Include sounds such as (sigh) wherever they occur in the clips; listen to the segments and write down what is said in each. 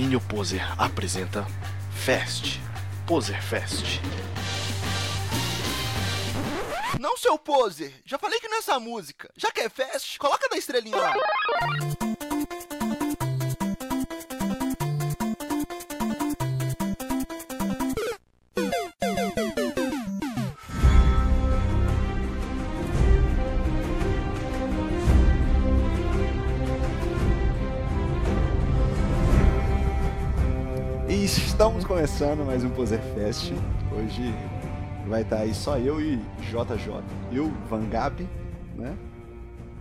Minho Poser apresenta Fest. Poser Fest. Não, seu poser! Já falei que nessa música. Já quer fest? Coloca da estrelinha lá. Começando mais um Poser Fest. Hoje vai estar aí só eu e JJ. Eu, Vangab, né?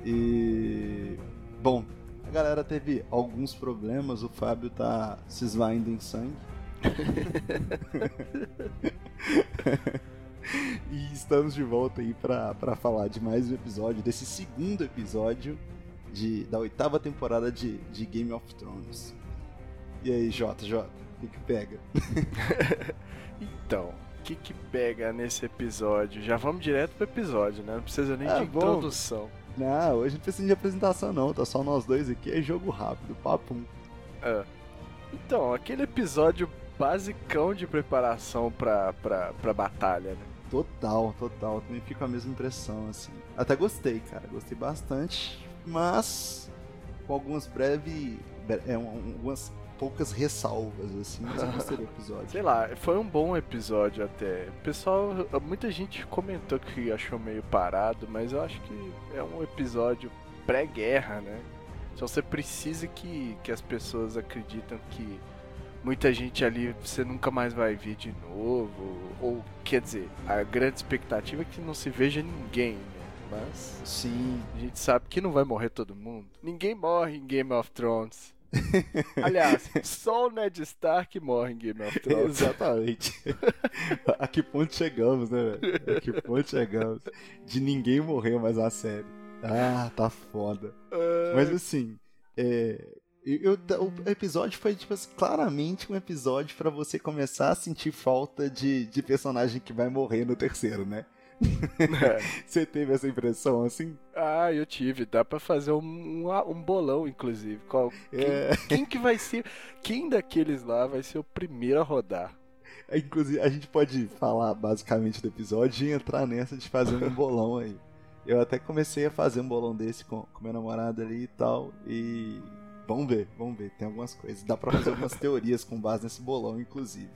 E. Bom, a galera teve alguns problemas, o Fábio tá se esvaindo em sangue. (laughs) e estamos de volta aí pra, pra falar de mais um episódio, desse segundo episódio de, da oitava temporada de, de Game of Thrones. E aí, JJ, que, que pega? (laughs) Então, o que que pega nesse episódio? Já vamos direto pro episódio, né? Não precisa nem Ah, de bom. introdução. Não, hoje não precisa de apresentação não, tá só nós dois aqui, é jogo rápido, papo. Ah. Então, aquele episódio basicão de preparação pra, pra, pra batalha, né? Total, total, também fico com a mesma impressão, assim. Até gostei, cara, gostei bastante, mas com algumas breves, é, um- algumas poucas ressalvas, assim, mas eu gostei do episódio. Sei lá, foi um bom episódio até. Pessoal, muita gente comentou que achou meio parado, mas eu acho que é um episódio pré-guerra, né? Então você precisa que, que as pessoas acreditam que muita gente ali você nunca mais vai ver de novo. Ou, quer dizer, a grande expectativa é que não se veja ninguém, né? Mas Sim, a gente sabe que não vai morrer todo mundo. Ninguém morre em Game of Thrones. Aliás, (laughs) só o Ned Stark morre em Game of Thrones. exatamente. a que ponto chegamos, né, velho? A que ponto chegamos? De ninguém morrer mais a série. Ah, tá foda. Mas assim, é, eu, o episódio foi tipo assim, claramente um episódio pra você começar a sentir falta de, de personagem que vai morrer no terceiro, né? É. (laughs) Você teve essa impressão assim? Ah, eu tive. Dá pra fazer um, um, um bolão, inclusive. Qual, quem, É. quem que vai ser. Quem daqueles lá vai ser o primeiro a rodar? Inclusive, a gente pode falar basicamente do episódio e entrar nessa de fazer um (laughs) bolão aí. Eu até comecei a fazer um bolão desse com, com minha namorada ali e tal. E vamos ver, vamos ver. Tem algumas coisas. Dá pra fazer algumas (laughs) teorias com base nesse bolão, inclusive.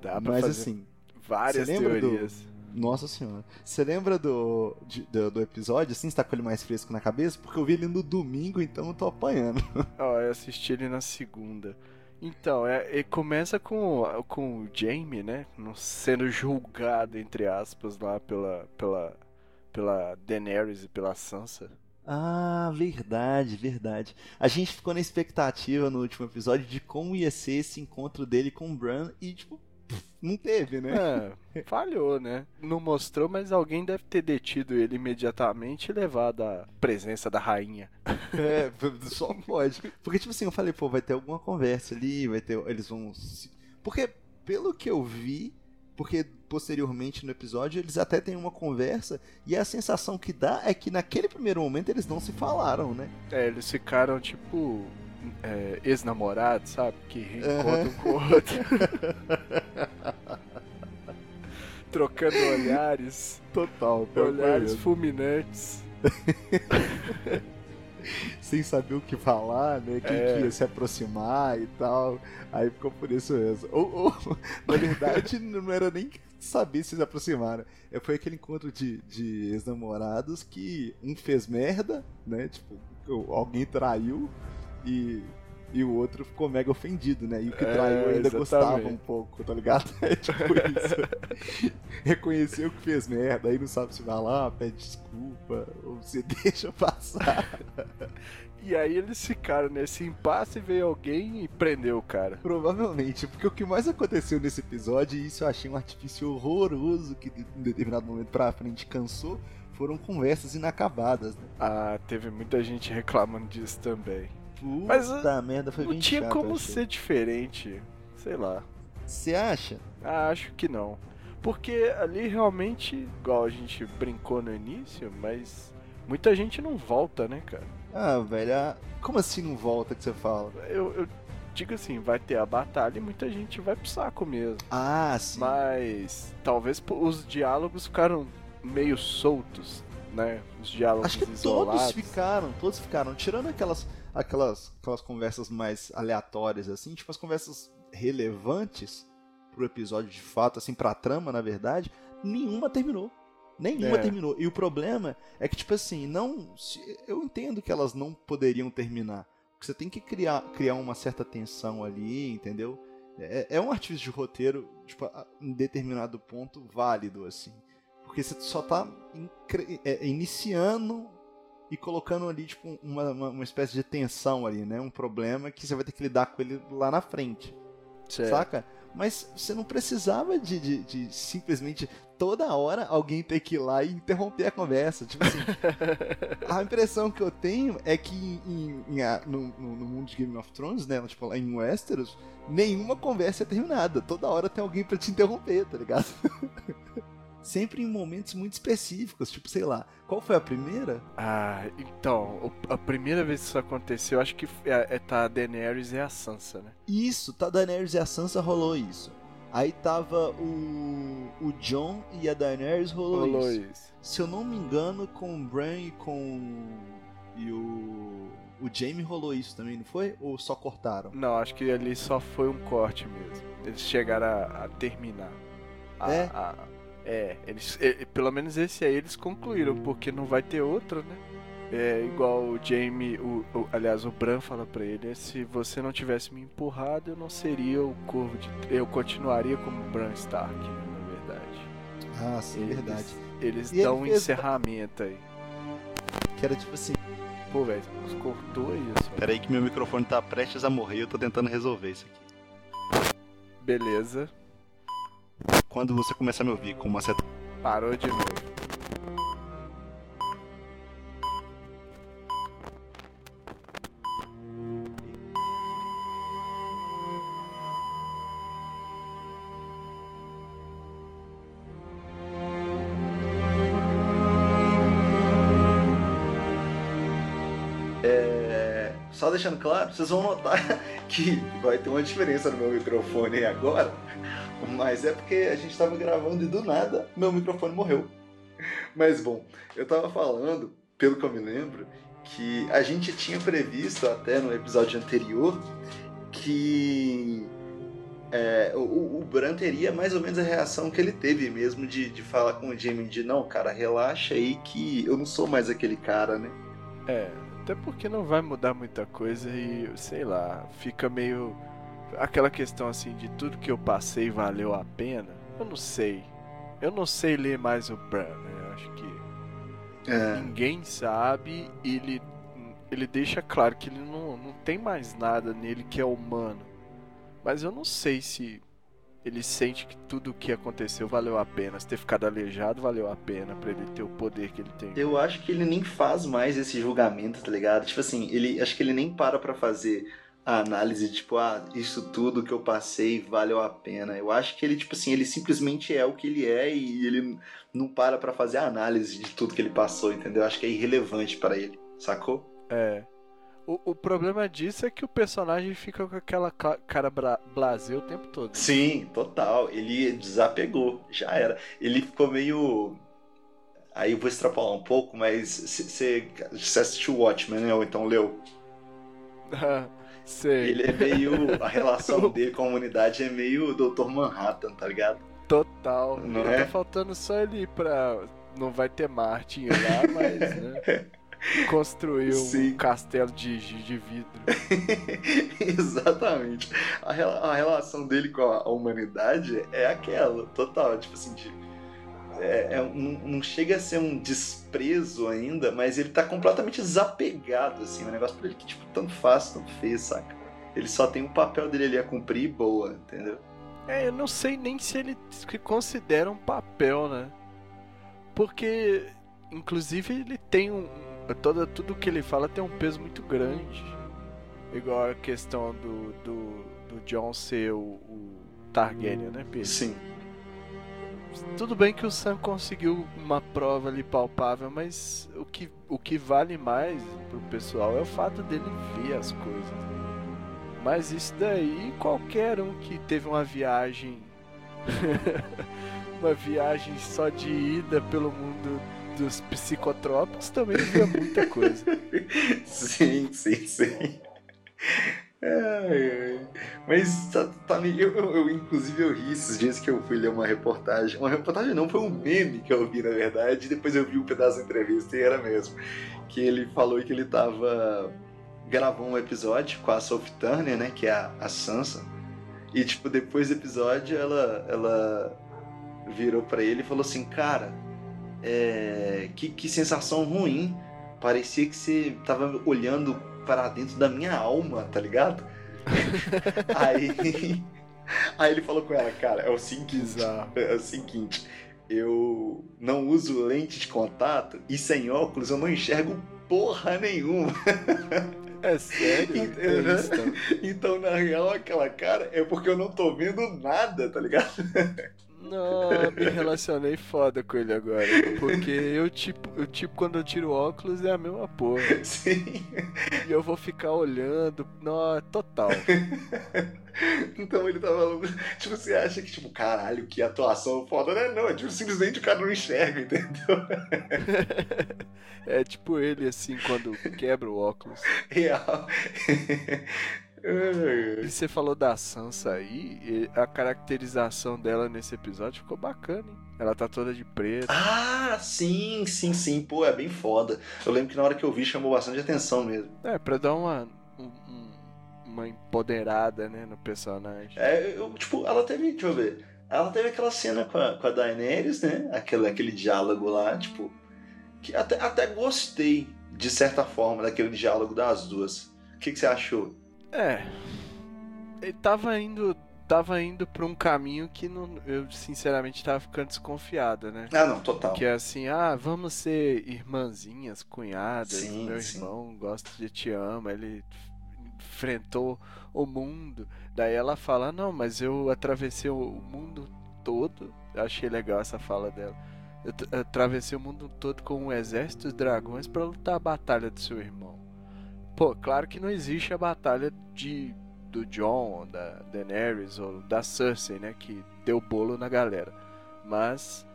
Dá pra Mas fazer assim, várias lembra do- teorias. Nossa senhora. Você lembra do, de- do, do episódio, assim? Você tá com ele mais fresco na cabeça? Porque eu vi ele no domingo, então eu tô apanhando. (laughs) Ó, eu assisti ele na segunda. Então, é, ele começa com, com o Jaime, né? Sendo julgado, entre aspas, lá pela, pela, pela Daenerys e pela Sansa. Ah, verdade, verdade. A gente ficou na expectativa no último episódio de como ia ser esse encontro dele com o Bran e, tipo, não teve, né? É, falhou, né? Não mostrou, mas alguém deve ter detido ele imediatamente e levado à presença da rainha. (laughs) É, só pode. Porque, tipo assim, eu falei, pô, vai ter alguma conversa ali, vai ter. Eles vão. Porque, pelo que eu vi, porque posteriormente no episódio eles até têm uma conversa e a sensação que dá é que naquele primeiro momento eles não se falaram, né? É, eles ficaram tipo. É, ex-namorados, sabe? Que reencontram Aham. um com o outro. (laughs) Trocando olhares. Total, Olhares fulminantes. (laughs) sem saber o que falar, né? Quem É. que ia se aproximar e tal. Aí ficou por isso mesmo. Ou, ou, (laughs) na verdade, não era nem saber se se aproximaram. É, Foi aquele encontro de, de ex-namorados que um fez merda, né? Tipo, alguém traiu e, e o outro ficou mega ofendido, né? E o que É, traiu ainda gostava exatamente. um pouco, tá ligado? (laughs) É tipo isso. (laughs) Reconheceu que fez merda, aí não sabe se vai lá, pede desculpa, ou se (laughs) deixa passar. E aí eles ficaram nesse impasse e veio alguém e prendeu o cara. Provavelmente, porque o que mais aconteceu nesse episódio, e isso eu achei um artifício horroroso que de um determinado momento pra frente cansou, foram conversas inacabadas, né? Ah, teve muita gente reclamando disso também. Puta Mas, merda, foi Não bem tinha chato, como ser diferente. Sei lá. Você acha? Ah, acho que não. Porque ali realmente, igual a gente brincou no início, mas muita gente não volta, né, cara? Ah, velho, ah, como assim não volta que você fala? Eu, eu digo assim, vai ter a batalha e muita gente vai pro saco mesmo. Ah, sim. Mas talvez os diálogos ficaram meio soltos, né? Os diálogos Acho que isolados. todos ficaram, todos ficaram. Tirando aquelas, aquelas, aquelas conversas mais aleatórias, assim, tipo as conversas relevantes pro episódio de fato, assim, pra trama, na verdade, nenhuma terminou. Nenhuma É. terminou. E o problema é que, tipo assim, não. Eu entendo que elas não poderiam terminar. Porque você tem que criar, criar uma certa tensão ali, entendeu? É, é um artifício de roteiro, tipo, em determinado ponto válido, assim. Porque você só tá é, iniciando e colocando ali, tipo, uma, uma, uma espécie de tensão ali, né? Um problema que você vai ter que lidar com ele lá na frente. Certo. Saca? Mas você não precisava de, de, de simplesmente toda hora alguém ter que ir lá e interromper a conversa. Tipo assim, (laughs) a impressão que eu tenho é que em, em- a- no, no- no mundo de Game of Thrones, né? Tipo, lá em Westeros, nenhuma conversa é terminada. Toda hora tem alguém pra te interromper, tá ligado? (laughs) Sempre em momentos muito específicos, tipo, sei lá, qual foi a primeira? Ah, então, a primeira vez que isso aconteceu, acho que é, é tá a Daenerys e a Sansa, né? Isso, tá Daenerys e a Sansa rolou isso. Aí tava o, o John e a Daenerys rolou, Rolou isso. isso. Se eu não me engano, com o Bran e com. E o. O Jaime rolou isso também, não foi? Ou só cortaram? Não, acho que ali só foi um corte mesmo. Eles chegaram a, a terminar. A- É? a- é, eles, é, pelo menos esse aí eles concluíram, porque não vai ter outro, né? É igual o Jaime, o, o- aliás, o Bran fala pra ele: se você não tivesse me empurrado, eu não seria o Corvo de. Eu continuaria como Bran Stark, né, na verdade. Ah, sim, Eles- verdade. Eles E dão ele um fez- encerramento aí. Que era tipo assim. Pô, velho, cortou isso. Pera aí que meu microfone tá prestes a morrer e eu tô tentando resolver isso aqui. Beleza, Quando você começar a me ouvir com uma seta. parou de novo. É, só deixando claro, vocês vão notar (laughs) que vai ter uma diferença no meu microfone agora, mas é porque a gente tava gravando e do nada meu microfone morreu. Mas bom, eu tava falando, pelo que eu me lembro, que a gente tinha previsto até no episódio anterior que é, o, o Bran teria mais ou menos a reação que ele teve mesmo de, de falar com o Jamie de não, cara, relaxa aí que eu não sou mais aquele cara, né? É, até porque não vai mudar muita coisa e, sei lá, fica meio. Aquela questão assim de tudo que eu passei valeu a pena. Eu não sei. Eu não sei ler mais o Bran, né? Eu acho que É. ninguém sabe ele, ele deixa claro que ele não, não tem mais nada nele que é humano. Mas eu não sei se ele sente que tudo o que aconteceu valeu a pena. Se ter ficado aleijado valeu a pena pra ele ter o poder que ele tem. Eu acho que ele nem faz mais esse julgamento, tá ligado? Tipo assim, ele acho que ele nem para pra fazer a análise, tipo, ah, isso tudo que eu passei valeu a pena. Eu acho que ele, tipo assim, ele simplesmente é o que ele é e ele não para pra fazer a análise de tudo que ele passou, entendeu? Eu acho que é irrelevante pra ele, sacou? É. O, o problema disso é que o personagem fica com aquela ca- cara bra- blasé o tempo todo. Sim, total. Ele desapegou, já era. Ele ficou meio. Aí eu vou extrapolar um pouco, mas você assistiu Watchmen, né? Ou então leu? (laughs) Sei. Ele é meio. A relação (laughs) dele com a humanidade é meio Dr. Manhattan, tá ligado? Total. Não Tá é? faltando só ele pra. Não vai ter Martin lá, mas. Né, (laughs) construir um Sim. castelo de, de vidro. (laughs) Exatamente. A, a relação dele com a, a humanidade é aquela, total. Tipo assim, de, é, é um- não, não chega a ser um desprezo ainda, mas ele tá completamente desapegado, assim. Um negócio pra ele que, tipo, tanto faz, tanto fez, saca? Ele só tem o papel dele ali a cumprir e boa, entendeu? É, eu não sei nem se ele se considera um papel, né? Porque, inclusive, ele tem um. Toda, tudo que ele fala tem um peso muito grande. Igual a questão do, do, do John ser o, o Targaryen, né, Pedro? Sim. Tudo bem que o Sam conseguiu uma prova ali palpável, mas o que, o que vale mais pro pessoal é o fato dele ver as coisas. Mas isso daí, qualquer um que teve uma viagem. (laughs) uma viagem só de ida pelo mundo dos psicotrópicos também vê muita coisa. (laughs) sim, sim, sim. É, mas tá, tá eu, eu, eu, inclusive eu ri esses dias que eu fui ler uma reportagem. Uma reportagem não, foi um meme que eu vi na verdade, depois eu vi um pedaço da entrevista e era mesmo. Que ele falou que ele tava. gravou um episódio com a Sophie Turner, né? Que é a, a Sansa. E tipo, depois do episódio ela, ela virou para ele e falou assim, cara, é, que, que sensação ruim. Parecia que você tava olhando para dentro da minha alma, tá ligado? (laughs) aí, aí ele falou com ela, cara, é o seguinte, é o seguinte, eu não uso lente de contato e sem óculos eu não enxergo porra nenhuma. (laughs) É sério? então, então, na real, aquela cara é porque eu não tô vendo nada, tá ligado? (laughs) Não, me relacionei foda com ele agora. Porque eu, tipo, eu, tipo, quando eu tiro óculos é a mesma porra. (laughs) Sim. E eu vou ficar olhando. Não, é total. Então ele tava. Tipo, você acha que, tipo, caralho, que atuação foda, né? Não, é tipo, simplesmente o cara não enxerga, entendeu? (laughs) É tipo ele, assim, quando quebra o óculos. Real. E você falou da Sansa aí, a caracterização dela nesse episódio ficou bacana, hein? Ela tá toda de preto. Ah, sim, sim, sim. Pô, é bem foda. Eu lembro que na hora que eu vi chamou bastante atenção mesmo. É, pra dar uma, um, uma empoderada, né, no personagem. É, eu, tipo, ela teve, deixa eu ver. Ela teve aquela cena com a, com a Daenerys, né? Aquele, aquele diálogo lá, tipo. Que até, até gostei, de certa forma, daquele diálogo das duas. O que, que você achou? É. Ele tava indo. Tava indo pra um caminho que não, eu sinceramente tava ficando desconfiado, né? Ah, não, total. Que é assim, ah, vamos ser irmãzinhas, cunhadas, Sim, meu sim. irmão gosta de te ama, ele enfrentou o mundo. Daí ela fala, não, mas eu atravessei o mundo todo. Eu achei legal essa fala dela. Eu tra- atravessei o mundo todo com um exército de dragões pra lutar a batalha do seu irmão. Pô, claro que não existe a batalha de do John, da Daenerys ou da Cersei, né, que deu bolo na galera. Mas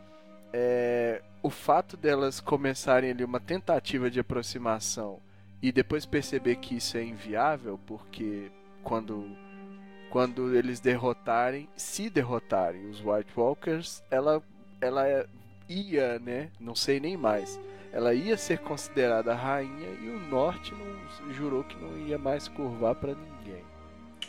é, o fato delas começarem ali uma tentativa de aproximação e depois perceber que isso é inviável, porque quando quando eles derrotarem, se derrotarem os White Walkers, ela ela ia, né, não sei nem mais. Ela ia ser considerada rainha e o norte não jurou que não ia mais curvar pra ninguém.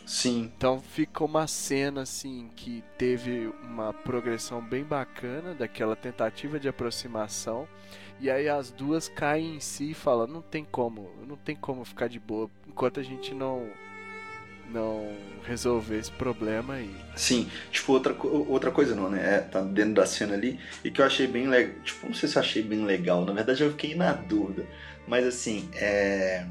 Sim. Então fica uma cena assim que teve uma progressão bem bacana daquela tentativa de aproximação. E aí as duas caem em si e falam, não tem como, não tem como ficar de boa enquanto a gente não não resolver esse problema aí. Sim, tipo, outra, outra coisa não, né? É, tá dentro da cena ali. E que eu achei bem legal. Tipo, não sei se eu achei bem legal. Na verdade, eu fiquei na dúvida. Mas assim, é.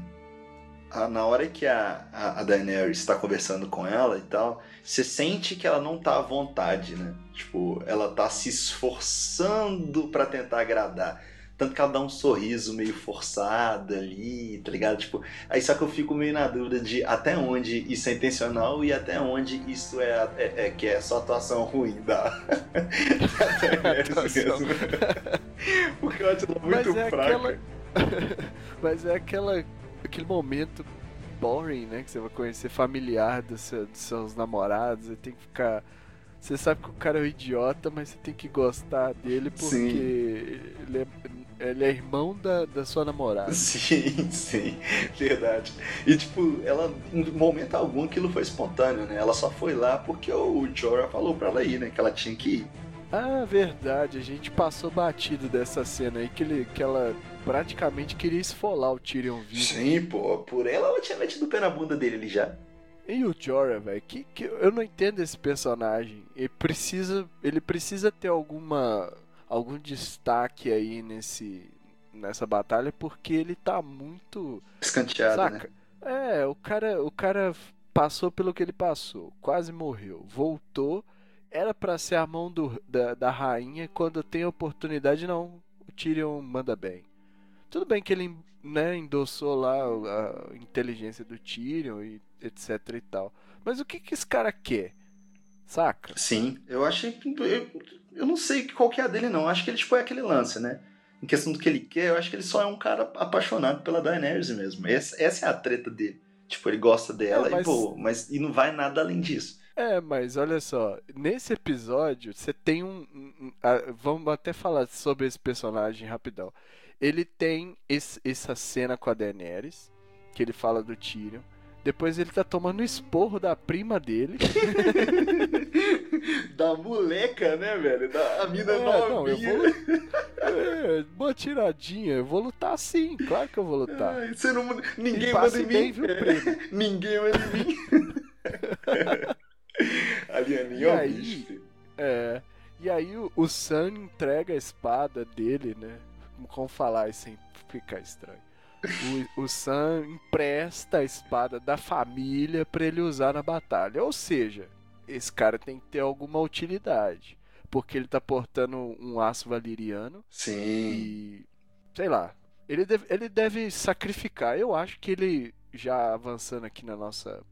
na hora que a, a, Daenerys está conversando com ela e tal, você sente que ela não tá à vontade, né? Tipo, ela tá se esforçando pra tentar agradar. Tanto que ela dá um sorriso meio forçado ali, tá ligado? Tipo, aí só que eu fico meio na dúvida de até onde isso é intencional e até onde isso é, é, é que é só atuação ruim da, (laughs) da. (laughs) Porque eu acho ela muito Mas é fraca. aquela- (laughs) Mas é aquela aquele momento boring, né? Que você vai conhecer familiar dos, seu- dos seus namorados e tem que ficar. Você sabe que o cara é um idiota, mas você tem que gostar dele porque Sim. ele é, ele é irmão da, da sua namorada. (laughs) Sim, sim, verdade. E tipo, ela, em momento algum, aquilo foi espontâneo, né? Ela só foi lá porque o Jorah falou pra ela ir, né? Que ela tinha que ir. Ah, verdade, a gente passou batido dessa cena aí que, ele, que ela praticamente queria esfolar o Tyrion vivo. Sim, pô, por ela ela tinha metido o pé na bunda dele ali já. E o Jorah, velho, que, que eu não entendo esse personagem. Ele precisa, ele precisa ter alguma algum destaque aí nesse nessa batalha porque ele tá muito, Escanteada, né? saca? É, o cara, o cara passou pelo que ele passou, quase morreu, voltou, era pra ser a mão do, da, da rainha quando tem oportunidade não, o Tyrion manda bem. Tudo bem que ele né, endossou lá a inteligência do Tyrion e etc e tal. Mas o que, que esse cara quer? Saca? Sim, eu achei. Eu, eu não sei qual que é a dele, não. Eu acho que ele tipo, é aquele lance, né? Em questão do que ele quer, eu acho que ele só é um cara apaixonado pela Daenerys mesmo. Essa, essa é a treta dele. Tipo, ele gosta dela é, mas... e pô, mas e não vai nada além disso. É, mas olha só, nesse episódio você tem um, um, um a, vamos até falar sobre esse personagem rapidão. Ele tem esse, essa cena com a Daenerys, que ele fala do Tyrion. Depois ele tá tomando esporro da prima dele. (laughs) da moleca, né, velho? Da a mina é, novinha. Não, eu vou... é, uma tiradinha. Eu vou lutar sim, claro que eu vou lutar. Ai, você não... (laughs) Ninguém manda em mim. Viu, primo? Ninguém manda em mim. É o bicho. É. E aí o, o Sam entrega a espada dele, né? Como falar sem ficar estranho. O, o Sam empresta a espada da família para ele usar na batalha. Ou seja, esse cara tem que ter alguma utilidade. Porque ele tá portando um aço valeriano. Sim. E. Sei lá. Ele deve, ele deve sacrificar. Eu acho que ele, já avançando aqui na nossa,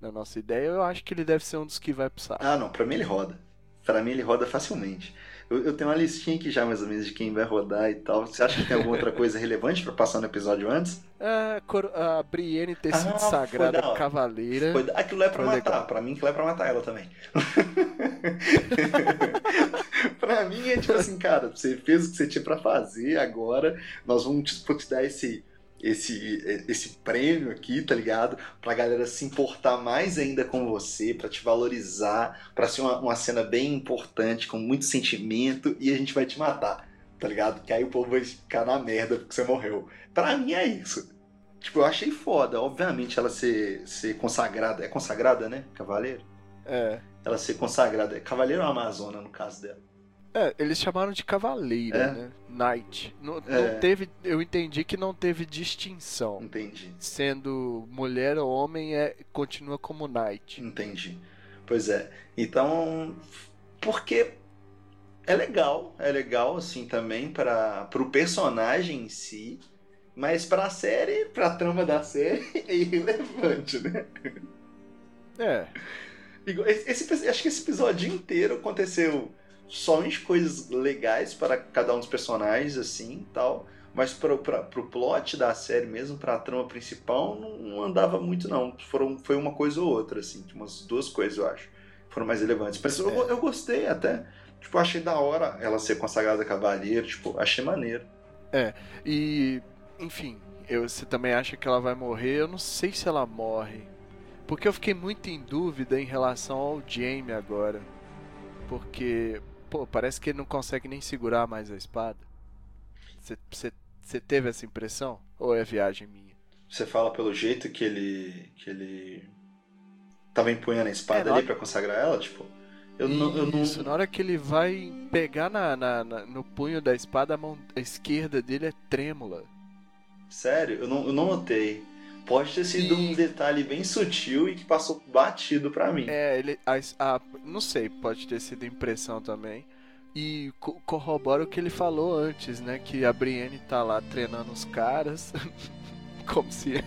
na nossa ideia, eu acho que ele deve ser um dos que vai pro saco. Ah, não. Pra mim ele roda. Pra mim ele roda facilmente. Eu, eu, tenho uma listinha aqui já, mais ou menos, de quem vai rodar e tal. Você acha que tem alguma outra coisa relevante para passar no episódio antes? É, a Brienne ter sido ah, sagrada cavaleira. Foi, aquilo é pra matar. Legal. Pra mim, aquilo é pra matar ela também. (laughs) pra mim é tipo assim, cara, você fez o que você tinha pra fazer, agora nós vamos tipo, te dar esse esse, esse prêmio aqui, tá ligado? Pra galera se importar mais ainda com você, para te valorizar, para ser uma, uma cena bem importante, com muito sentimento, e a gente vai te matar, tá ligado? Que aí o povo vai ficar na merda porque você morreu. Pra mim é isso. Tipo, eu achei foda, obviamente, ela ser, ser consagrada. É consagrada, né? Cavaleiro? É. Ela ser consagrada. É cavaleiro Amazona, no caso dela? É, eles chamaram de cavaleira, é. né? Knight. Não, é. não, teve, eu entendi que não teve distinção. Entendi. Sendo mulher ou homem, é, continua como Knight. Entendi. Pois é. Então, porque é legal, é legal assim também para o personagem em si, mas para a série, para a trama da série (laughs) é irrelevante, né? É. Esse, acho que esse episódio inteiro aconteceu somente coisas legais para cada um dos personagens, assim tal. Mas pro, pra, pro plot da série mesmo, pra trama principal, não, não, andava muito, não. Foram, foi uma coisa ou outra, assim. Umas duas coisas, eu acho. Foram mais relevantes. Mas é. eu, eu gostei até. Tipo, achei da hora ela ser consagrada cavaleiro. Tipo, achei maneiro. É, e... Enfim, eu, você também acha que ela vai morrer? Eu não sei se ela morre. Porque eu fiquei muito em dúvida em relação ao Jaime agora. Porque pô, parece que ele não consegue nem segurar mais a espada. Você teve essa impressão? Ou é viagem minha? Você fala pelo jeito que ele. que ele. tava empunhando a espada é, ali pra consagrar ela, tipo. Eu não, eu Isso, na hora que ele vai pegar na, na, na, no punho da espada, a mão a esquerda dele é trêmula. Sério? Eu não, eu não notei. Pode ter sido e... um detalhe bem sutil e que passou batido para mim. É, ele. A, a, não sei, pode ter sido impressão também. E co corrobora o que ele falou antes, né? Que a Brienne tá lá treinando os caras. (laughs) Como se.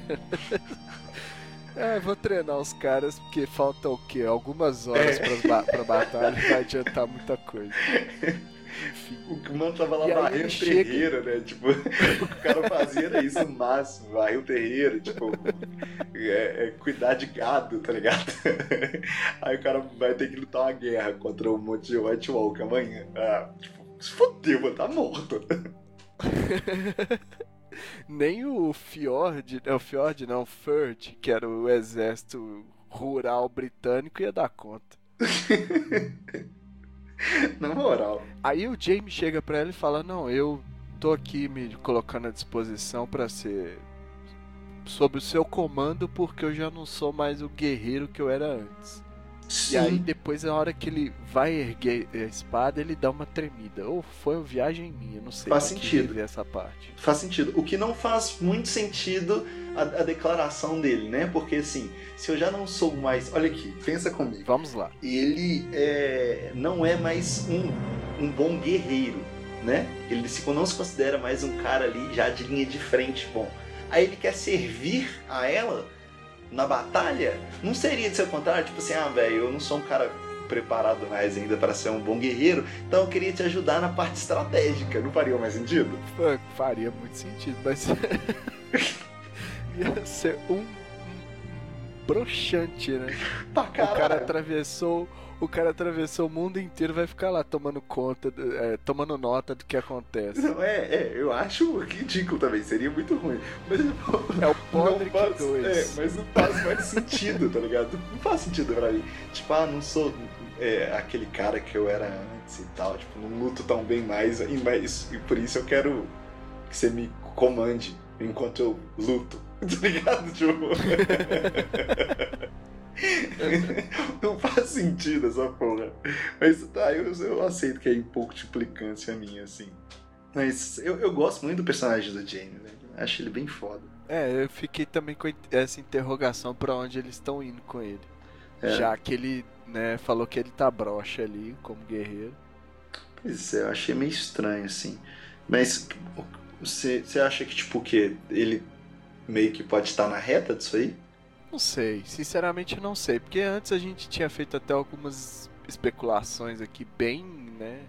(laughs) é, vou treinar os caras porque falta o quê? Algumas horas é. pra, pra batalha não vai adiantar muita coisa. (laughs) O mano tava lá varrendo o chega... terreiro, né? Tipo, (laughs) o cara fazia era isso no máximo, varrer o terreiro, tipo, é, é cuidar de gado, tá ligado? (laughs) Aí o cara vai ter que lutar uma guerra contra um monte de White Walk amanhã. Ah, tipo, se fodeu, mano, tá morto. (laughs) Nem o Fjord, é o Fjord não, o Furt, que era o exército rural britânico, ia dar conta. (laughs) Na moral. Aí o James chega pra ela e fala: Não, eu tô aqui me colocando à disposição para ser sob o seu comando porque eu já não sou mais o guerreiro que eu era antes. Sim. E aí depois na hora que ele vai erguer a espada, ele dá uma tremida. Ou foi uma viagem minha, não sei. Faz sentido. Essa parte. Faz sentido. O que não faz muito sentido a, a, declaração dele, né? Porque assim, se eu já não sou mais, olha aqui, pensa comigo. Vamos lá. Ele é, não é mais um, um bom guerreiro. né? Ele não se considera mais um cara ali já de linha de frente, bom. Aí ele quer servir a ela na batalha? Não seria de ser o contrário? Tipo assim, ah, velho, eu não sou um cara preparado mais ainda para ser um bom guerreiro, então eu queria te ajudar na parte estratégica. Não faria mais sentido? Faria muito sentido, mas (laughs) ia ser um broxante, né? Pra o cara atravessou o cara atravessou o mundo inteiro vai ficar lá tomando conta, é, tomando nota do que acontece. Não, é, é, eu acho ridículo também, seria muito ruim. Mas, é o Podrick 2. É, mas não faz mais sentido, tá ligado? Não faz sentido pra mim. Tipo, ah, não sou é, aquele cara que eu era antes e tal, tipo, não luto tão bem mais, e, mais, e por isso eu quero que você me comande enquanto eu luto, (laughs) tá ligado? Tipo... (laughs) (laughs) não faz sentido essa porra. Mas tá, eu, eu aceito que é um pouco de implicância minha, assim. Mas eu, eu gosto muito do personagem do Jamie, velho. Acho ele bem foda. É, eu fiquei também com essa interrogação para onde eles estão indo com ele. É. Já que ele né, falou que ele tá broxa ali como guerreiro. Pois é, eu achei meio estranho, assim. Mas você, você acha que, tipo, que ele meio que pode estar na reta disso aí? Não sei, sinceramente não sei, porque antes a gente tinha feito até algumas especulações aqui, bem, né,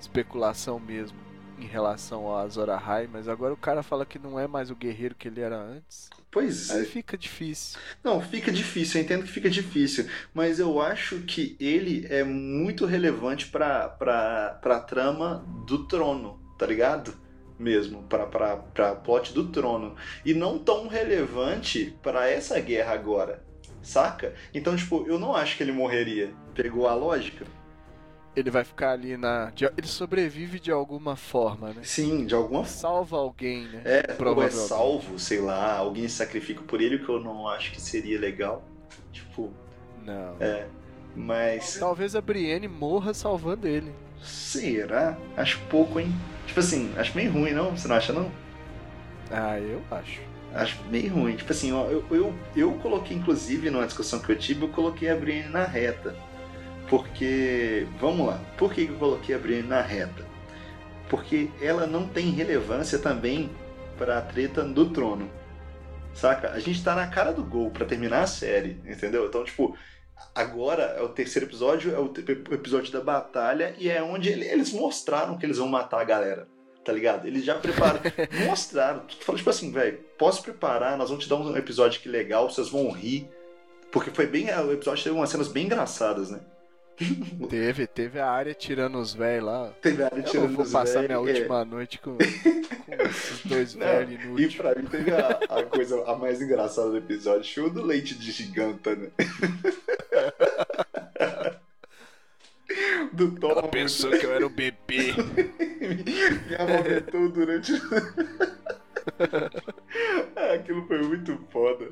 especulação mesmo, em relação a Azora High, mas agora o cara fala que não é mais o guerreiro que ele era antes. Pois Aí é. fica difícil. Não, fica difícil, eu entendo que fica difícil, mas eu acho que ele é muito relevante pra, pra, pra trama do trono, tá ligado? Mesmo, pra plot do trono. E não tão relevante para essa guerra agora, saca? Então, tipo, eu não acho que ele morreria. Pegou a lógica? Ele vai ficar ali na. Ele sobrevive de alguma forma, né? Sim, de alguma forma. Salva alguém, né? É, ou é salvo, sei lá, alguém se sacrifica por ele, o que eu não acho que seria legal. Tipo. Não. É. Mas. Talvez a Brienne morra salvando ele. Será? Acho pouco, hein? Tipo assim, acho meio ruim, não? Você não acha, não? Ah, eu acho. Acho meio ruim. Tipo assim, ó, eu, eu, eu coloquei, inclusive, numa discussão que eu tive, eu coloquei a Brienne na reta. Porque, vamos lá, por que eu coloquei a Brienne na reta? Porque ela não tem relevância também para a treta do trono. Saca? A gente tá na cara do gol para terminar a série, entendeu? Então, tipo, agora é o terceiro episódio, é o episódio da batalha e é onde eles mostraram que eles vão matar a galera. Tá ligado? Eles já prepararam, (laughs) mostraram. Falou tipo assim, velho, posso preparar, nós vamos te dar um episódio que legal, vocês vão rir. Porque foi bem. O episódio teve umas cenas bem engraçadas, né? Teve, teve a área tirando os velhos lá. Teve a área tirando os velhos. Eu vou passar minha última é. noite com, com esses dois velhos inúteis. E pra mim teve a, a, coisa a mais engraçada do episódio, show do leite de giganta, né? do Tom. Ela pensou que eu era um bebê. (laughs) Me amamentou durante. (laughs) ah, aquilo foi muito foda.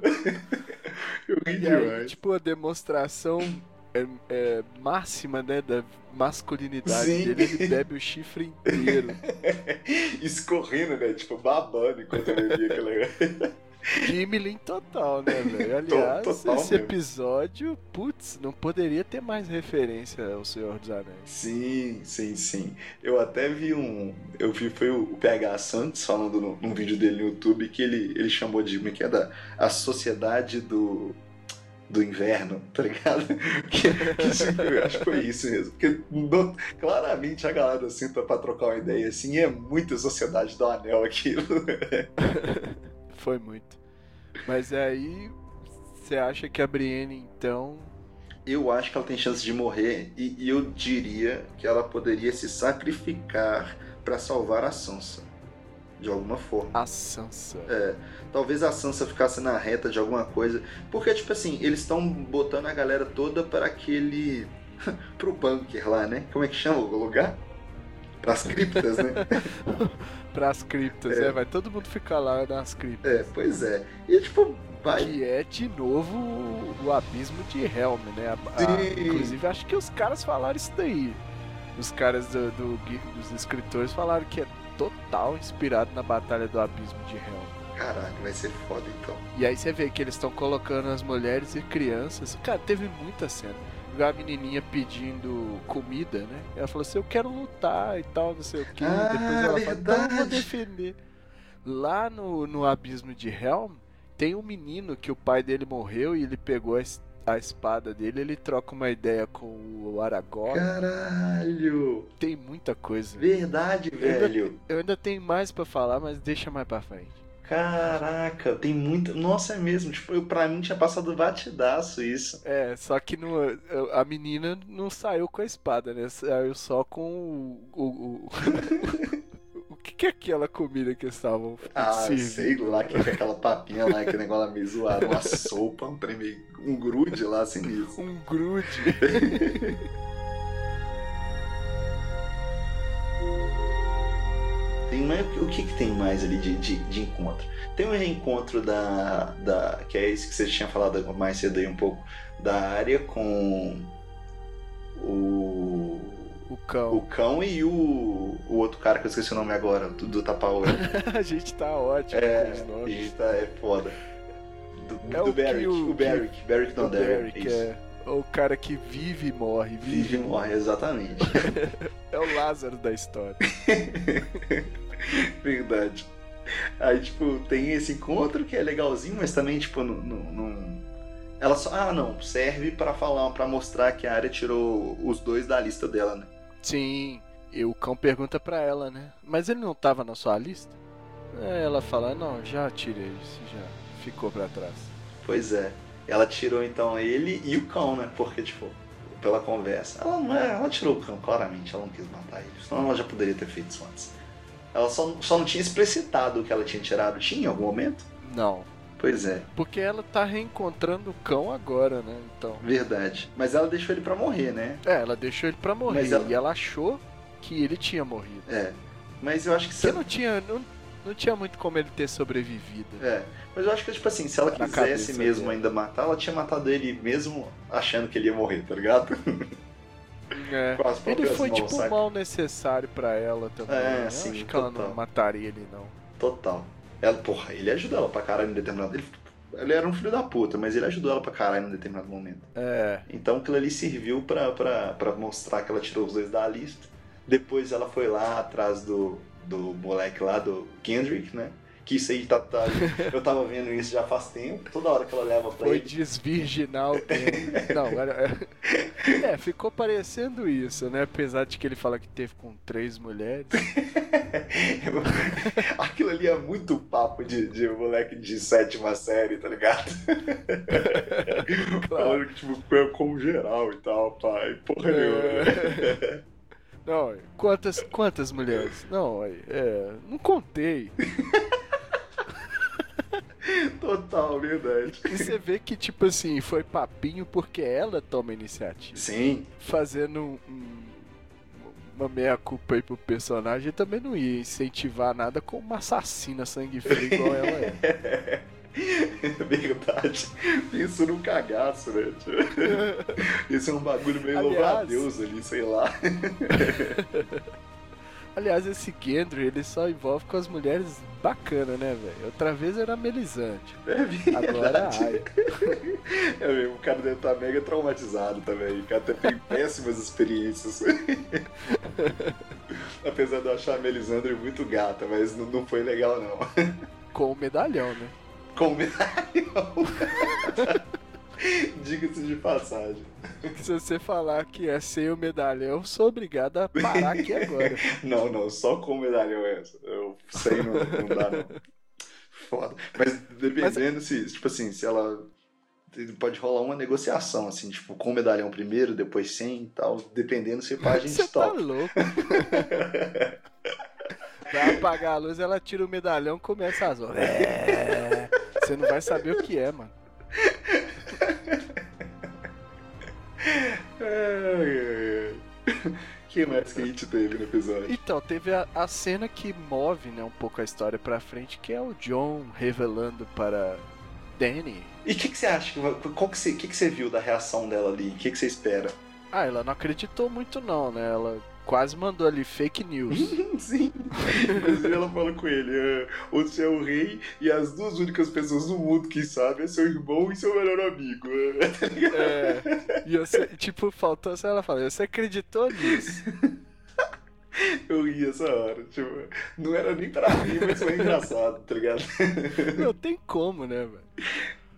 Eu ri e demais. Aí, tipo, a demonstração é, é, máxima, né, da masculinidade Sim. dele, ele bebe o chifre inteiro. (laughs) Escorrendo, né? Tipo, babando enquanto ele bebia aquela. Gimlin total, né, velho? (laughs) Aliás, Total esse mesmo. episódio, putz, não poderia ter mais referência ao Senhor dos Anéis. Sim, sim, sim. Eu até vi um. Eu vi, foi o PH Santos falando no, num vídeo dele no YouTube que ele, ele chamou de. Como é que é? Da, a sociedade do. Do inverno, tá ligado? (laughs) Que, que, eu acho que foi isso mesmo. Porque no- claramente a galera senta pra trocar uma ideia assim, e é muita sociedade do anel aquilo. (laughs) Foi muito. Mas aí, você acha que a Brienne, então, Eu acho que ela tem chance de morrer e, e eu diria que ela poderia se sacrificar pra salvar a Sansa. De alguma forma. a Sansa. É, talvez a Sansa ficasse na reta de alguma coisa. Porque, tipo assim, eles estão botando a galera toda para aquele. (laughs) pro bunker lá, né? Como é que chama o lugar? Pras criptas, né? (laughs) Pras criptas, É. é. vai todo mundo ficar lá nas criptas. É, pois é. E, tipo, vai. Que é de novo o abismo de Helm, né? A- a- inclusive, acho que os caras falaram isso daí. Os caras do, do dos escritores falaram que é total inspirado na Batalha do Abismo de Helm. Caralho, vai ser foda então. E aí você vê que eles estão colocando as mulheres e crianças. Cara, teve muita cena. a menininha pedindo comida, né? Ela falou assim, eu quero lutar e tal, não sei o que. Ah, Depois ela fala, então eu vou defender. Lá no, no abismo de Helm, tem um menino que o pai dele morreu e ele pegou a, a espada dele, ele troca uma ideia com o Aragorn. Caralho! Tem muita coisa. Verdade, velho. Eu ainda tenho mais pra falar, mas deixa mais pra frente. Caraca, tem muita. Nossa, é mesmo. Tipo, eu, pra mim tinha passado batidaço isso. É, só que no, a menina não saiu com a espada, né? Saiu só com o. O, o, o (laughs) que, que é aquela comida que eles estavam Ah, servindo? sei lá, que é aquela papinha lá, aquele negócio lá meio zoado, uma sopa, um trem meio. um grude lá assim nisso. Um grude. Tem mais, o que, que tem mais ali de, de, de encontro? Tem um reencontro da, da. que é esse que você tinha falado mais cedo aí um pouco, da área com o. O O cão. cão e o, o outro cara que eu esqueci o nome agora, do, do Tapa-Olho. (laughs) a gente tá ótimo É, com os a nomes. gente tá, é foda. Do, É do o que Beric, o- o Beric, Beric O Dondarrion. Beric, isso. é o cara que vive e morre. Vive, Vive e morre, exatamente. (laughs) É o Lázaro da história. (laughs) Verdade. Aí, tipo, tem esse encontro que é legalzinho, mas também, tipo, não. não, Ela só. Ah, não. Serve pra falar, para mostrar que a área tirou os dois da lista dela, né? Sim, e o cão pergunta pra ela, né? Mas ele não tava na sua lista? Aí ela fala, não, já tirei isso, já ficou pra trás. Pois é. Ela tirou então ele e o cão, né? Porque, tipo, pela conversa. Ela não é. Ela tirou o cão, claramente. Ela não quis matar ele. Senão ela já poderia ter feito isso antes. Ela só, só não tinha explicitado o que ela tinha tirado. Tinha em algum momento? Não, Pois é, porque ela tá reencontrando o cão agora, né? Então. verdade. Mas ela deixou ele pra morrer, né? É, ela deixou ele pra morrer ela- e ela achou que ele tinha morrido. É. Mas eu acho que se não tinha, não, não tinha muito como ele ter sobrevivido. É. Mas eu acho que, tipo assim, se ela Na quisesse mesmo ainda matar, ela tinha matado ele mesmo achando que ele ia morrer, tá ligado? (laughs) É. Ele foi mãos, tipo saca? um mal necessário pra ela também. É, né? Sim, acho que ela total. não mataria ele, não. Total. Ela, porra, ele ajudou ela pra caralho em determinado. Ele, ele era um filho da puta, mas ele ajudou ela pra caralho em determinado momento. É. Então aquilo ali serviu pra, pra, pra mostrar que ela tirou os dois da lista. Depois ela foi lá atrás do, do moleque lá, do Kendrick, né? Que isso aí tá, tá- Eu tava vendo isso já faz tempo. Toda hora que ela leva pra Foi ele. desvirginar o tempo. Não, era... (laughs) É, ficou parecendo isso, né? Apesar de que ele fala que teve com três mulheres. (laughs) Aquilo ali é muito papo de, de moleque de sétima série, tá ligado? (laughs) Falando que, tipo, é como geral e tal, pai. Porra nenhuma. É. Não, quantas, quantas mulheres? Não, é, não contei. (laughs) Total, verdade. E você vê que, tipo assim, foi papinho porque ela toma iniciativa. Sim, Fazendo um- um- uma meia-culpa aí pro personagem, também não ia incentivar nada com uma assassina sangue frio igual ela é. (laughs) verdade. Isso num cagaço, né? (laughs) Isso é um bagulho meio Aliás- louvar a Deus ali, sei lá. Aliás, esse Gendry, ele só envolve com as mulheres bacana, né, velho? Outra vez era Melisande. É verdade. Agora, ai. (laughs) É mesmo, o cara deve estar mega traumatizado também. O cara até tem péssimas experiências. (laughs) Apesar de eu achar a Melisandre muito gata, mas não, não foi legal não. Com o medalhão, né? Com medalhão. (laughs) (laughs) Diga-se de passagem. Se você falar que é sem o medalhão, eu sou obrigado a parar aqui agora. (laughs) Não, não, só com medalhão é essa. Eu sei, não, não dá não. Foda. Mas dependendo se, tipo assim, se ela. Pode rolar uma negociação, assim, tipo, com o medalhão primeiro, depois sem e tal. Dependendo se pá, a gente Você tá topa. louco. (laughs) Vai apagar a luz, ela tira o medalhão e começa as horas. É. Você não vai saber o que é, mano. (laughs) Que mais que a gente teve no episódio? Então, teve a, a cena que move né, um pouco a história pra frente, que é o John revelando para Danny. E o que, que você acha? Qual que você, que, que você viu da reação dela ali? O que, que você espera? Ah, ela não acreditou muito não, né? Ela quase mandou ali fake news. (laughs) Sim. Inclusive ela fala com ele: você é o rei e as duas únicas pessoas no mundo que sabem é seu irmão e seu melhor amigo. (laughs) Tá ligado? É. E você, tipo, faltou só ela falar, você acreditou nisso? (laughs) Eu ri essa hora. Tipo, não era nem pra rir, mas foi engraçado, tá ligado? Não tem como, né, velho?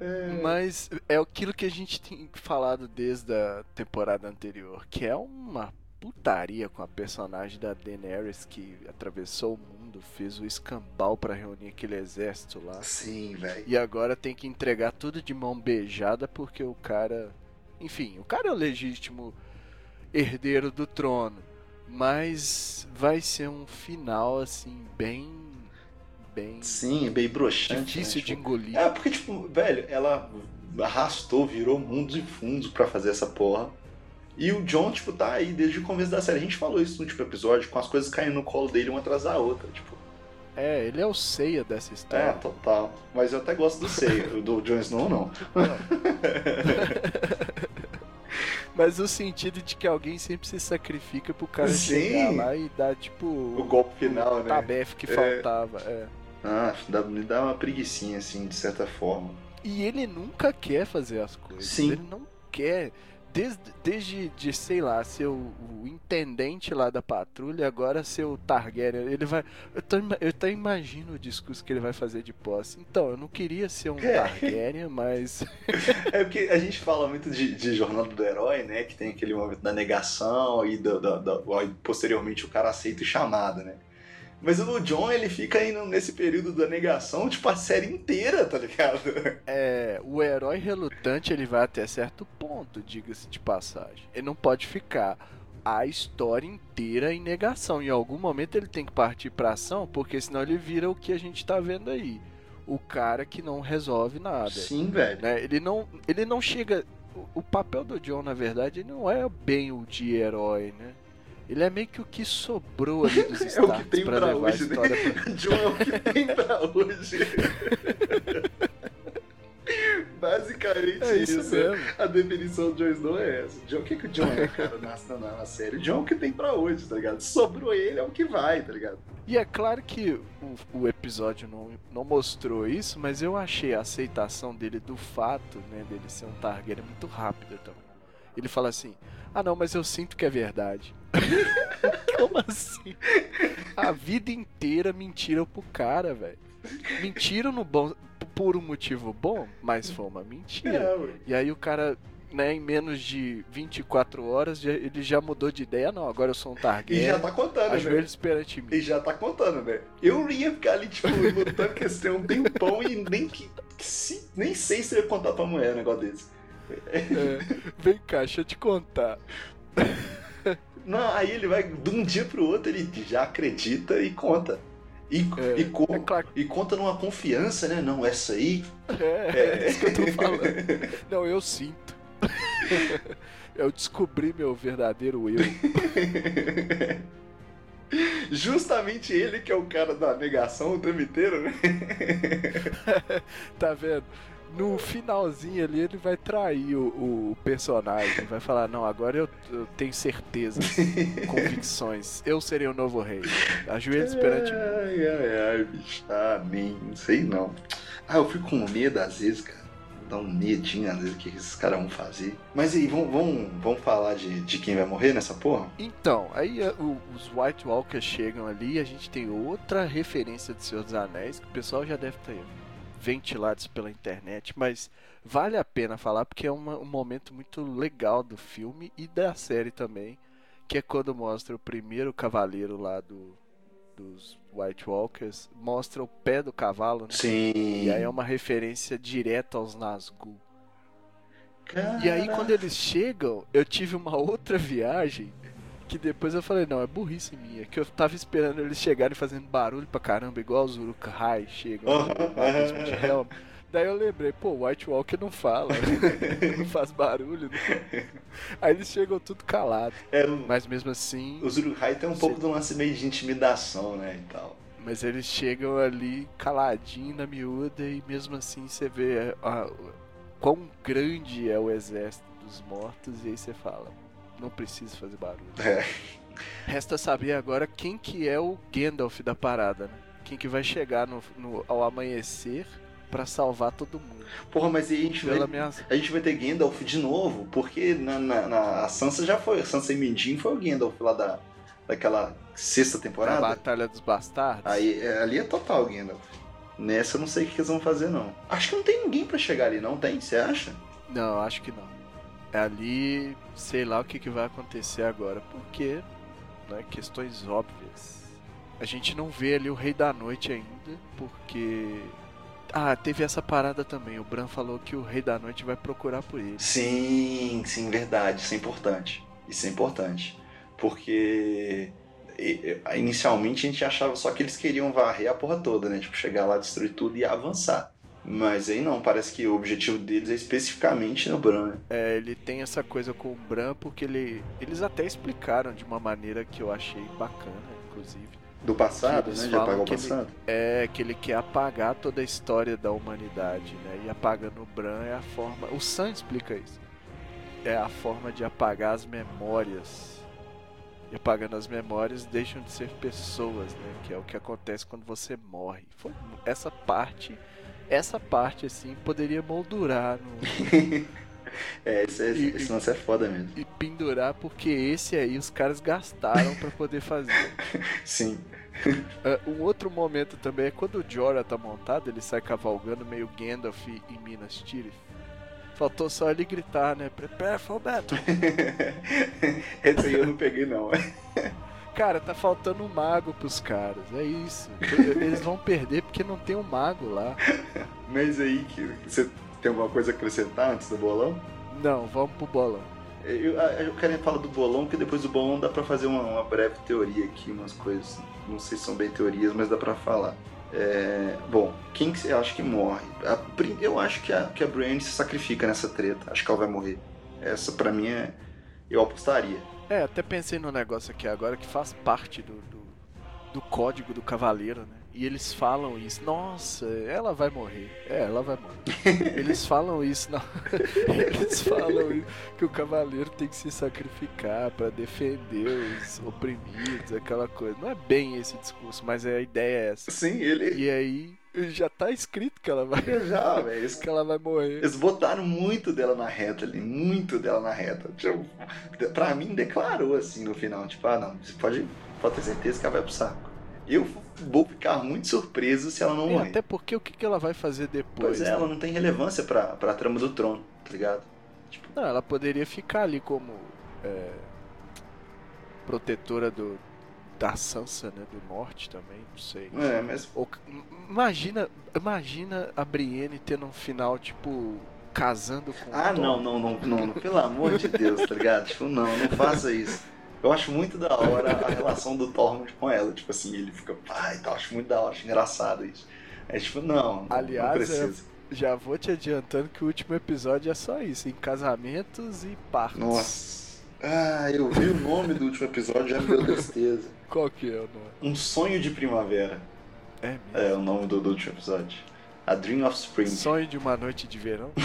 É. Mas é aquilo que a gente tem falado desde a temporada anterior, que é uma putaria com a personagem da Daenerys que atravessou o mundo, fez o escambau pra reunir aquele exército lá. Sim, velho. E agora tem que entregar tudo de mão beijada porque o cara. Enfim, o cara é o legítimo herdeiro do trono. Mas vai ser um final, assim, bem. Bem. Sim, bem broxante. Difícil né? de Tipo, engolir. É, porque, tipo, velho, ela arrastou, virou mundos e fundos pra fazer essa porra. E o John, tipo, tá aí desde o começo da série. A gente falou isso no último episódio, com as coisas caindo no colo dele uma atrás da outra. Tipo, É, ele é o ceia dessa é, história. total. Mas eu até gosto do Sei, (laughs) do Jon Snow não. (laughs) Mas o sentido de que alguém sempre se sacrifica pro cara Sim. chegar lá e dar, tipo. O golpe final, o né? tabefe que É. faltava. É. Ah, dá- me dá uma preguiçinha, assim, de certa forma. E ele nunca quer fazer as coisas. Sim. Ele não quer. Desde, desde de, sei lá, ser o, o intendente lá da patrulha, agora ser o Targaryen. Ele vai. Eu, tô, eu até imagino o discurso que ele vai fazer de posse. Então, eu não queria ser um (laughs) É. Targaryen, mas. (laughs) É porque a gente fala muito de, de jornada do herói, né? Que tem aquele momento da negação e do, do- do- posteriormente o cara aceita o chamado, né? Mas o John, ele fica indo nesse período da negação, tipo, a série inteira, tá ligado? É, o herói relutante ele vai até certo ponto, diga-se de passagem. Ele não pode ficar a história inteira em negação. Em algum momento ele tem que partir pra ação, porque senão ele vira o que a gente tá vendo aí. O cara que não resolve nada. Sim, velho. né? Ele não, ele não chega. o- O papel do John, na verdade, ele não é bem o de herói, né? Ele é meio que o que sobrou (laughs) ali dos É o que Starks tem pra pra levar hoje, a né? história pra... (laughs) John é o que tem pra hoje. (laughs) Basicamente É isso. isso mesmo. A definição do Jon Snow é essa. John, o que, que o John é, cara, na, na, na série? O John é o que tem pra hoje, tá ligado? Sobrou ele, é o que vai, tá ligado? E é claro que o, o episódio não, não mostrou isso, mas eu achei a aceitação dele do fato, né, dele ser um Targaryen muito rápida também. Ele fala assim: "Ah, não, mas eu sinto que é verdade". (laughs) Como assim? A vida inteira mentiram pro cara, velho. Mentiram no bom por um motivo bom, mas foi uma mentira. É. E aí o cara, né, em menos de 24 horas, já- ele já mudou de ideia, não, agora eu sou um E Targaryen. já tá contando, velho. Ajoelhos perante mim. E já tá contando, velho. Eu não ia ficar ali, tipo, lutando com esse um tempão e nem que. que se- nem sei se eu ia contar pra mulher um negócio desse. É, vem cá, deixa eu te contar. (laughs) Não, aí ele vai, de um dia pro outro, ele já acredita e conta. E, É, e, co- é claro. e conta numa confiança, né? Não, essa aí. É, é isso que eu tô falando. Não, eu sinto. Eu descobri meu verdadeiro eu. Justamente ele que é o cara da negação o tempo inteiro, né? (laughs) Tá vendo? No finalzinho ali ele vai trair o, o personagem. Vai falar, não, agora eu, eu tenho certezas, (laughs) convicções. Eu serei o novo rei. Ajoelhos perante. Ai, ai, ai, bicho. Ah, nem não sei não. Ah, eu fico com medo às vezes, cara. Dá um medinho às vezes o que esses caras vão fazer. Mas aí, vamos, vamos, vamos falar de, de quem vai morrer nessa porra? Então, aí é, o- os White Walkers chegam ali e a gente tem outra referência de Senhor dos Anéis que o pessoal já deve ter ventilado isso pela internet, mas vale a pena falar porque é uma- um momento muito legal do filme e da série também, que é quando mostra o primeiro cavaleiro lá do, dos White Walkers, mostra o pé do cavalo, né? Sim. E aí é uma referência direta aos Nazgûl. E aí quando eles chegam, eu tive uma outra viagem que depois eu falei, não, é burrice minha, que eu tava esperando eles chegarem fazendo barulho pra caramba, igual os Uruk-hai chegam Helm. Daí eu lembrei, pô, o White Walker não fala, (laughs) não faz barulho. Não. Aí eles chegam tudo calado, É, mas mesmo assim, os Uruhai tem um pouco de um lance meio de intimidação, né? E tal. mas eles chegam ali caladinho na miúda e mesmo assim você vê a, a- quão grande é o exército dos mortos e aí você fala, não precisa fazer barulho. É. Resta saber agora quem que é o Gandalf da parada, né? Quem que vai chegar no, no- ao amanhecer pra salvar todo mundo. Porra, mas a gente, Pela vai, ameaça. a gente vai ter Gandalf de novo, porque na, na, na- a Sansa já foi, a Sansa e Mindinho foi o Gandalf lá da, daquela sexta temporada. Batalha dos Bastardos. Aí é, ali é total Gandalf. Nessa eu não sei o que eles vão fazer, não. Acho que não tem ninguém pra chegar ali, não tem? Você acha? Não, acho que não. Ali, sei lá o que, que vai acontecer agora, porque, né, questões óbvias. A gente não vê ali o Rei da Noite ainda, porque. Ah, teve essa parada também. O Bran falou que o Rei da Noite vai procurar por ele. Sim, sim, verdade. Isso é importante. Isso é importante. Porque inicialmente a gente achava só que eles queriam varrer a porra toda, né? Tipo, chegar lá, destruir tudo e avançar. Mas aí não, parece que o objetivo deles é especificamente no Bran. né? É, ele tem essa coisa com o Bran porque ele, eles até explicaram de uma maneira que eu achei bacana, inclusive. Do passado, né? De apagar o que ele- passado. É que ele quer apagar toda a história da humanidade, né? E apagando o Bran é a forma. O Sam explica isso. É a forma de apagar as memórias. E apagando as memórias deixam de ser pessoas, né? Que é o que acontece quando você morre. Foi essa parte, essa parte assim poderia moldurar no, (laughs) É, esse, é, E- esse lance é foda mesmo. e pendurar porque esse aí os caras gastaram pra poder fazer. (laughs) Sim. (laughs) Ah, um outro momento também é quando o Jorah tá montado, ele sai cavalgando meio Gandalf em Minas Tirith. Faltou só ele gritar, né? Prepare for battle. Esse aí eu não peguei, não. Cara, tá faltando um mago pros caras, é isso. Eles vão perder porque não tem um mago lá. (laughs) Mas aí, que você tem alguma coisa a acrescentar antes do bolão? Não, vamos pro bolão. Eu, eu quero falar do bolão, porque depois do bolão dá pra fazer uma, uma breve teoria aqui, umas coisas. Não sei se são bem teorias, mas dá pra falar. É, bom, quem que você acha que morre? A eu acho que a, que a Brienne se sacrifica nessa treta. Acho que ela vai morrer. Essa pra mim é. Eu apostaria. É, até pensei no negócio aqui agora que faz parte do, do, do código do cavaleiro, né? E eles falam isso. Nossa, ela vai morrer. É, ela vai morrer. (laughs) eles falam isso, não. (laughs) eles falam que o cavaleiro tem que se sacrificar pra defender os oprimidos, aquela coisa. Não é bem esse discurso, mas a ideia é essa. Sim, ele. E aí já tá escrito que ela vai, (laughs) Já, velho. (laughs) Que ela vai morrer. eles botaram muito dela na reta ali. Muito dela na reta. Tipo, pra mim, declarou assim no final: tipo, ah, não, você pode, pode ter certeza que ela vai pro saco. Eu vou ficar muito surpreso se ela não E morrer. até porque o que, que ela vai fazer depois? Pois é, né? ela não tem relevância pra, pra trama do trono, tá ligado? Não, ela poderia ficar ali como é, protetora do da Sansa, né, do norte também, não sei. É, mas. Ou, im- imagina, imagina a Brienne tendo um final tipo casando com Ah, não, não, não, não, não, pelo amor de Deus, tá ligado? Tipo, não, não faça isso. Eu acho muito da hora a relação do Tormund com ela. Tipo assim, ele fica, pai, tal, acho muito da hora, acho engraçado isso. É tipo, não, Aliás, não precisa. Já vou te adiantando que o último episódio é só isso, em casamentos e partos. Nossa. Ah, eu vi o nome do último episódio, já me deu tristeza. Qual que é o nome? Um sonho de primavera. É mesmo. É o nome do, do último episódio. A Dream of Spring. Sonho de uma noite de verão? (laughs)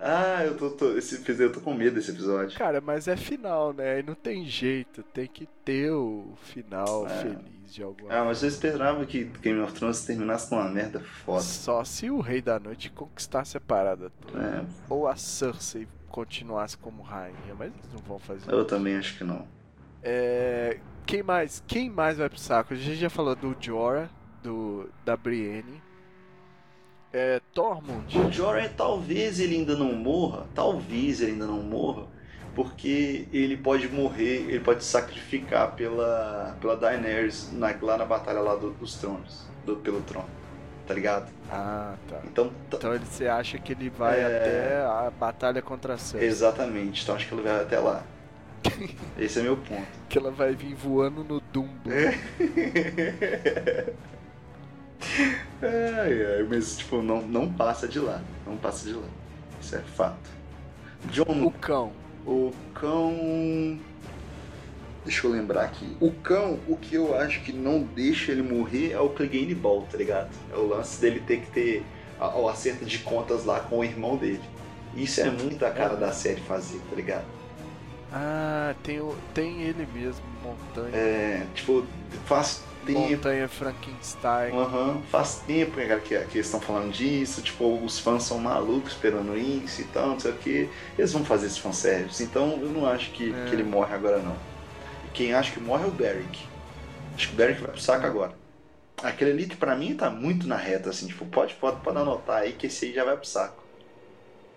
Ah, eu tô, tô- esse, episódio- eu tô com medo desse episódio. Cara, mas é final, né? E não tem jeito, tem que ter o final É. feliz de alguma Ah, mas eu esperava que Game of Thrones terminasse com uma merda foda. Só se o Rei da Noite conquistasse a parada toda. É, Ou a Cersei continuasse como rainha, mas eles não vão fazer. eu também acho que não. É, quem mais? Quem mais vai pro saco? A gente já falou do Jorah, do da Brienne. É, Tormund. O Jorah, talvez ele ainda não morra, talvez ele ainda não morra, porque ele pode morrer, ele pode se sacrificar pela, pela Daenerys na- lá na batalha lá do- dos tronos, do- pelo trono, tá ligado? Ah, tá. Então, tá- Então ele, você acha que ele vai É. até a batalha contra a Cersei? exatamente, então acho que ele vai até lá. (laughs) Esse é meu ponto. Que ela vai vir voando no Dumbo. É. (laughs) Ai, ai, mas tipo, não, não passa de lá, não passa de lá. Isso é fato. John, O cão. O cão. Deixa eu lembrar aqui. O cão, o que eu acho que não deixa ele morrer é o Clegane Ball, tá ligado? É o lance dele ter que ter o acerto de contas lá com o irmão dele. Isso é muito a cara da série fazer, tá ligado? Ah, tem, o, tem ele mesmo, Montanha. É, tipo, faz tempo. Montanha Frankenstein. Aham, faz tempo cara, que, que eles estão falando disso, tipo, os fãs são malucos esperando isso e tal, não sei o que. Eles vão fazer esse fanservice, então eu não acho que, É. que ele morre agora não. Quem acha que morre é o Derek. Acho que o Derek vai pro saco agora. Aquele ali que pra mim tá muito na reta, assim, tipo, pode, pode, pode anotar aí que esse aí já vai pro saco.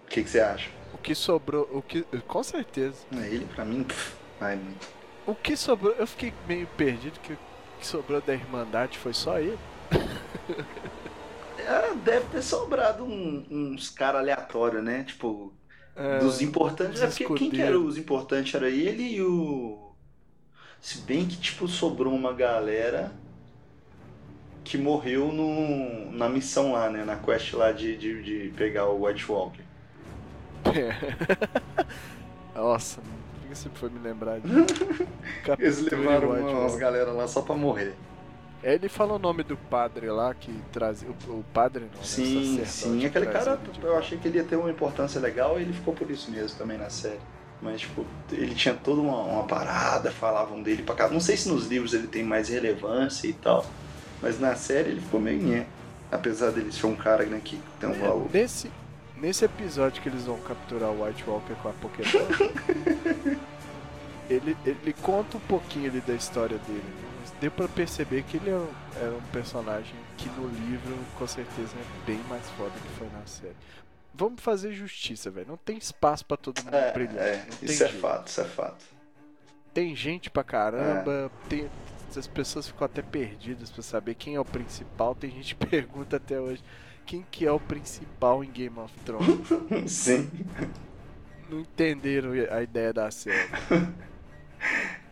O que, que você acha? O que sobrou, o que, com certeza. É, Ele pra mim, pff, vai muito. O que sobrou, eu fiquei meio perdido que o que sobrou da Irmandade foi só ele. (laughs) É, deve ter sobrado um- uns caras aleatórios, né? Tipo, É, Dos importantes. É porque quem que era os importantes era ele e o. Se bem que, tipo, sobrou uma galera que morreu no, na missão lá, né? Na quest lá de, de, de pegar o White Walker. (laughs) Nossa, por que você foi me lembrar disso? (laughs) Eles levaram White umas galera lá só pra morrer. Ele fala o nome do padre lá que trazia. O, o padre não, né? Sim, sim. que Aquele cara, ele eu achei que ele ia ter uma importância legal e ele ficou por isso mesmo também na série. Mas, tipo, ele tinha toda uma, uma parada, falavam dele pra cá. Não sei se nos livros ele tem mais relevância e tal, mas na série ele ficou meio nhé. Apesar dele ser um cara né, que tem um É, valor. Nesse, nesse episódio que eles vão capturar o White Walker com a Pokémon, ele, ele conta um pouquinho ali da história dele. né? Mas deu pra perceber que ele é um- era um personagem que no livro com certeza é bem mais foda do que foi na série. Vamos fazer justiça, velho. Não tem espaço pra todo mundo É, brilhar. é, isso é jeito. fato, isso é fato. Tem gente pra caramba, É. tem, as pessoas ficam até perdidas pra saber quem é o principal. Tem gente que (laughs) pergunta até hoje quem que é o principal em Game of Thrones. (laughs) Sim. Não entenderam a ideia da série. (laughs)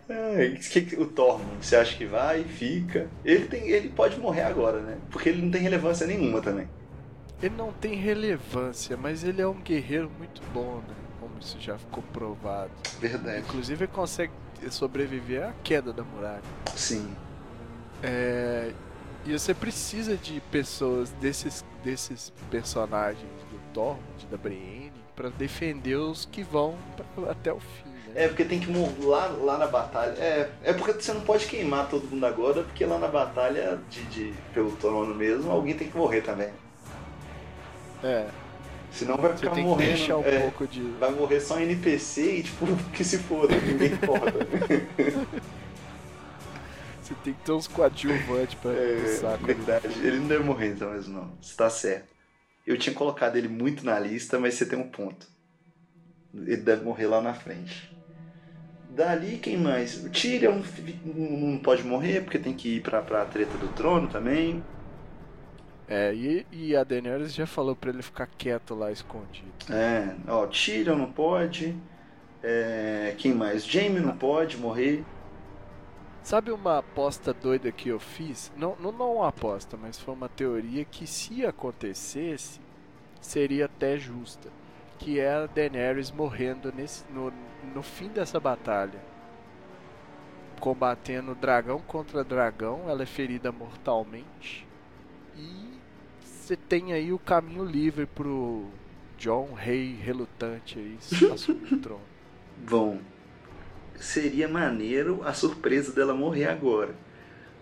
É, o Tormund, você acha que vai, fica. Ele, tem, ele pode morrer agora, né? Porque ele não tem relevância nenhuma também. Ele não tem relevância, mas ele é um guerreiro muito bom, né? Como isso já ficou provado. Verdade. Inclusive ele consegue sobreviver à queda da muralha. Sim. É, E você precisa de pessoas desses, desses personagens do Tormund, da Brienne, pra defender os que vão pra- até o fim, né? É, porque tem que morrer lá, lá na batalha. É, é porque você não pode queimar todo mundo agora, porque lá na batalha de, de- pelo trono mesmo, alguém tem que morrer também. É, Senão vai ficar tem que morrendo. deixar um é, pouco de. Vai morrer só NPC e tipo, (laughs) que se foda, ninguém importa. (laughs) Você tem que ter uns coadjuvantes pra É, saco. verdade. Ele não deve morrer então mesmo, não. Você tá certo. Eu tinha colocado ele muito na lista, mas você tem um ponto. Ele deve morrer lá na frente. Dali, quem mais? O Tyrion não pode morrer, porque tem que ir pra, pra treta do trono também. É, e, e a Daenerys já falou pra ele ficar quieto lá escondido. É, ó, Tyrion não pode. É, quem mais? Jaime não pode morrer. Sabe uma aposta doida que eu fiz? Não, não, não uma aposta, mas foi uma teoria que se acontecesse, seria até justa. Que é a Daenerys morrendo nesse, no, no fim dessa batalha. Combatendo dragão contra dragão, ela é ferida mortalmente. E você tem aí o caminho livre pro John, rei relutante aí, assumir o trono. Bom, seria maneiro a surpresa dela morrer agora.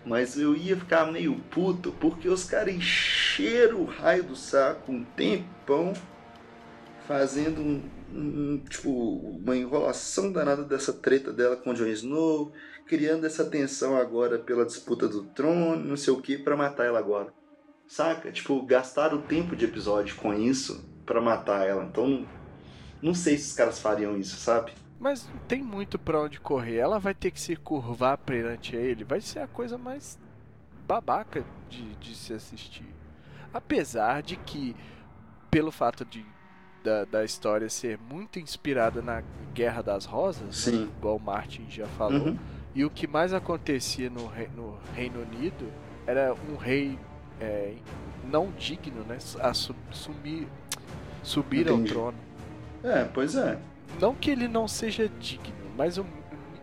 Mas eu ia ficar meio puto porque os caras encheram o raio do saco um tempão fazendo um, um- tipo, uma enrolação danada dessa treta dela com Jon Snow, criando essa tensão agora pela disputa do trono, não sei o que, pra matar ela agora. Saca? Tipo, gastaram o tempo de episódio com isso pra matar ela. Então, não sei se os caras fariam isso, sabe? Mas não tem muito pra onde correr. Ela vai ter que se curvar perante ele. Vai ser a coisa mais babaca de, de se assistir. Apesar de que, pelo fato de da, da história ser muito inspirada na Guerra das Rosas, Sim. igual o Martin já falou, Uhum. e o que mais acontecia no, rei- no Reino Unido era um rei é, não digno, né? A su- sumir, subir ao Entendi. trono. É, pois é. Não que ele não seja digno, mas o,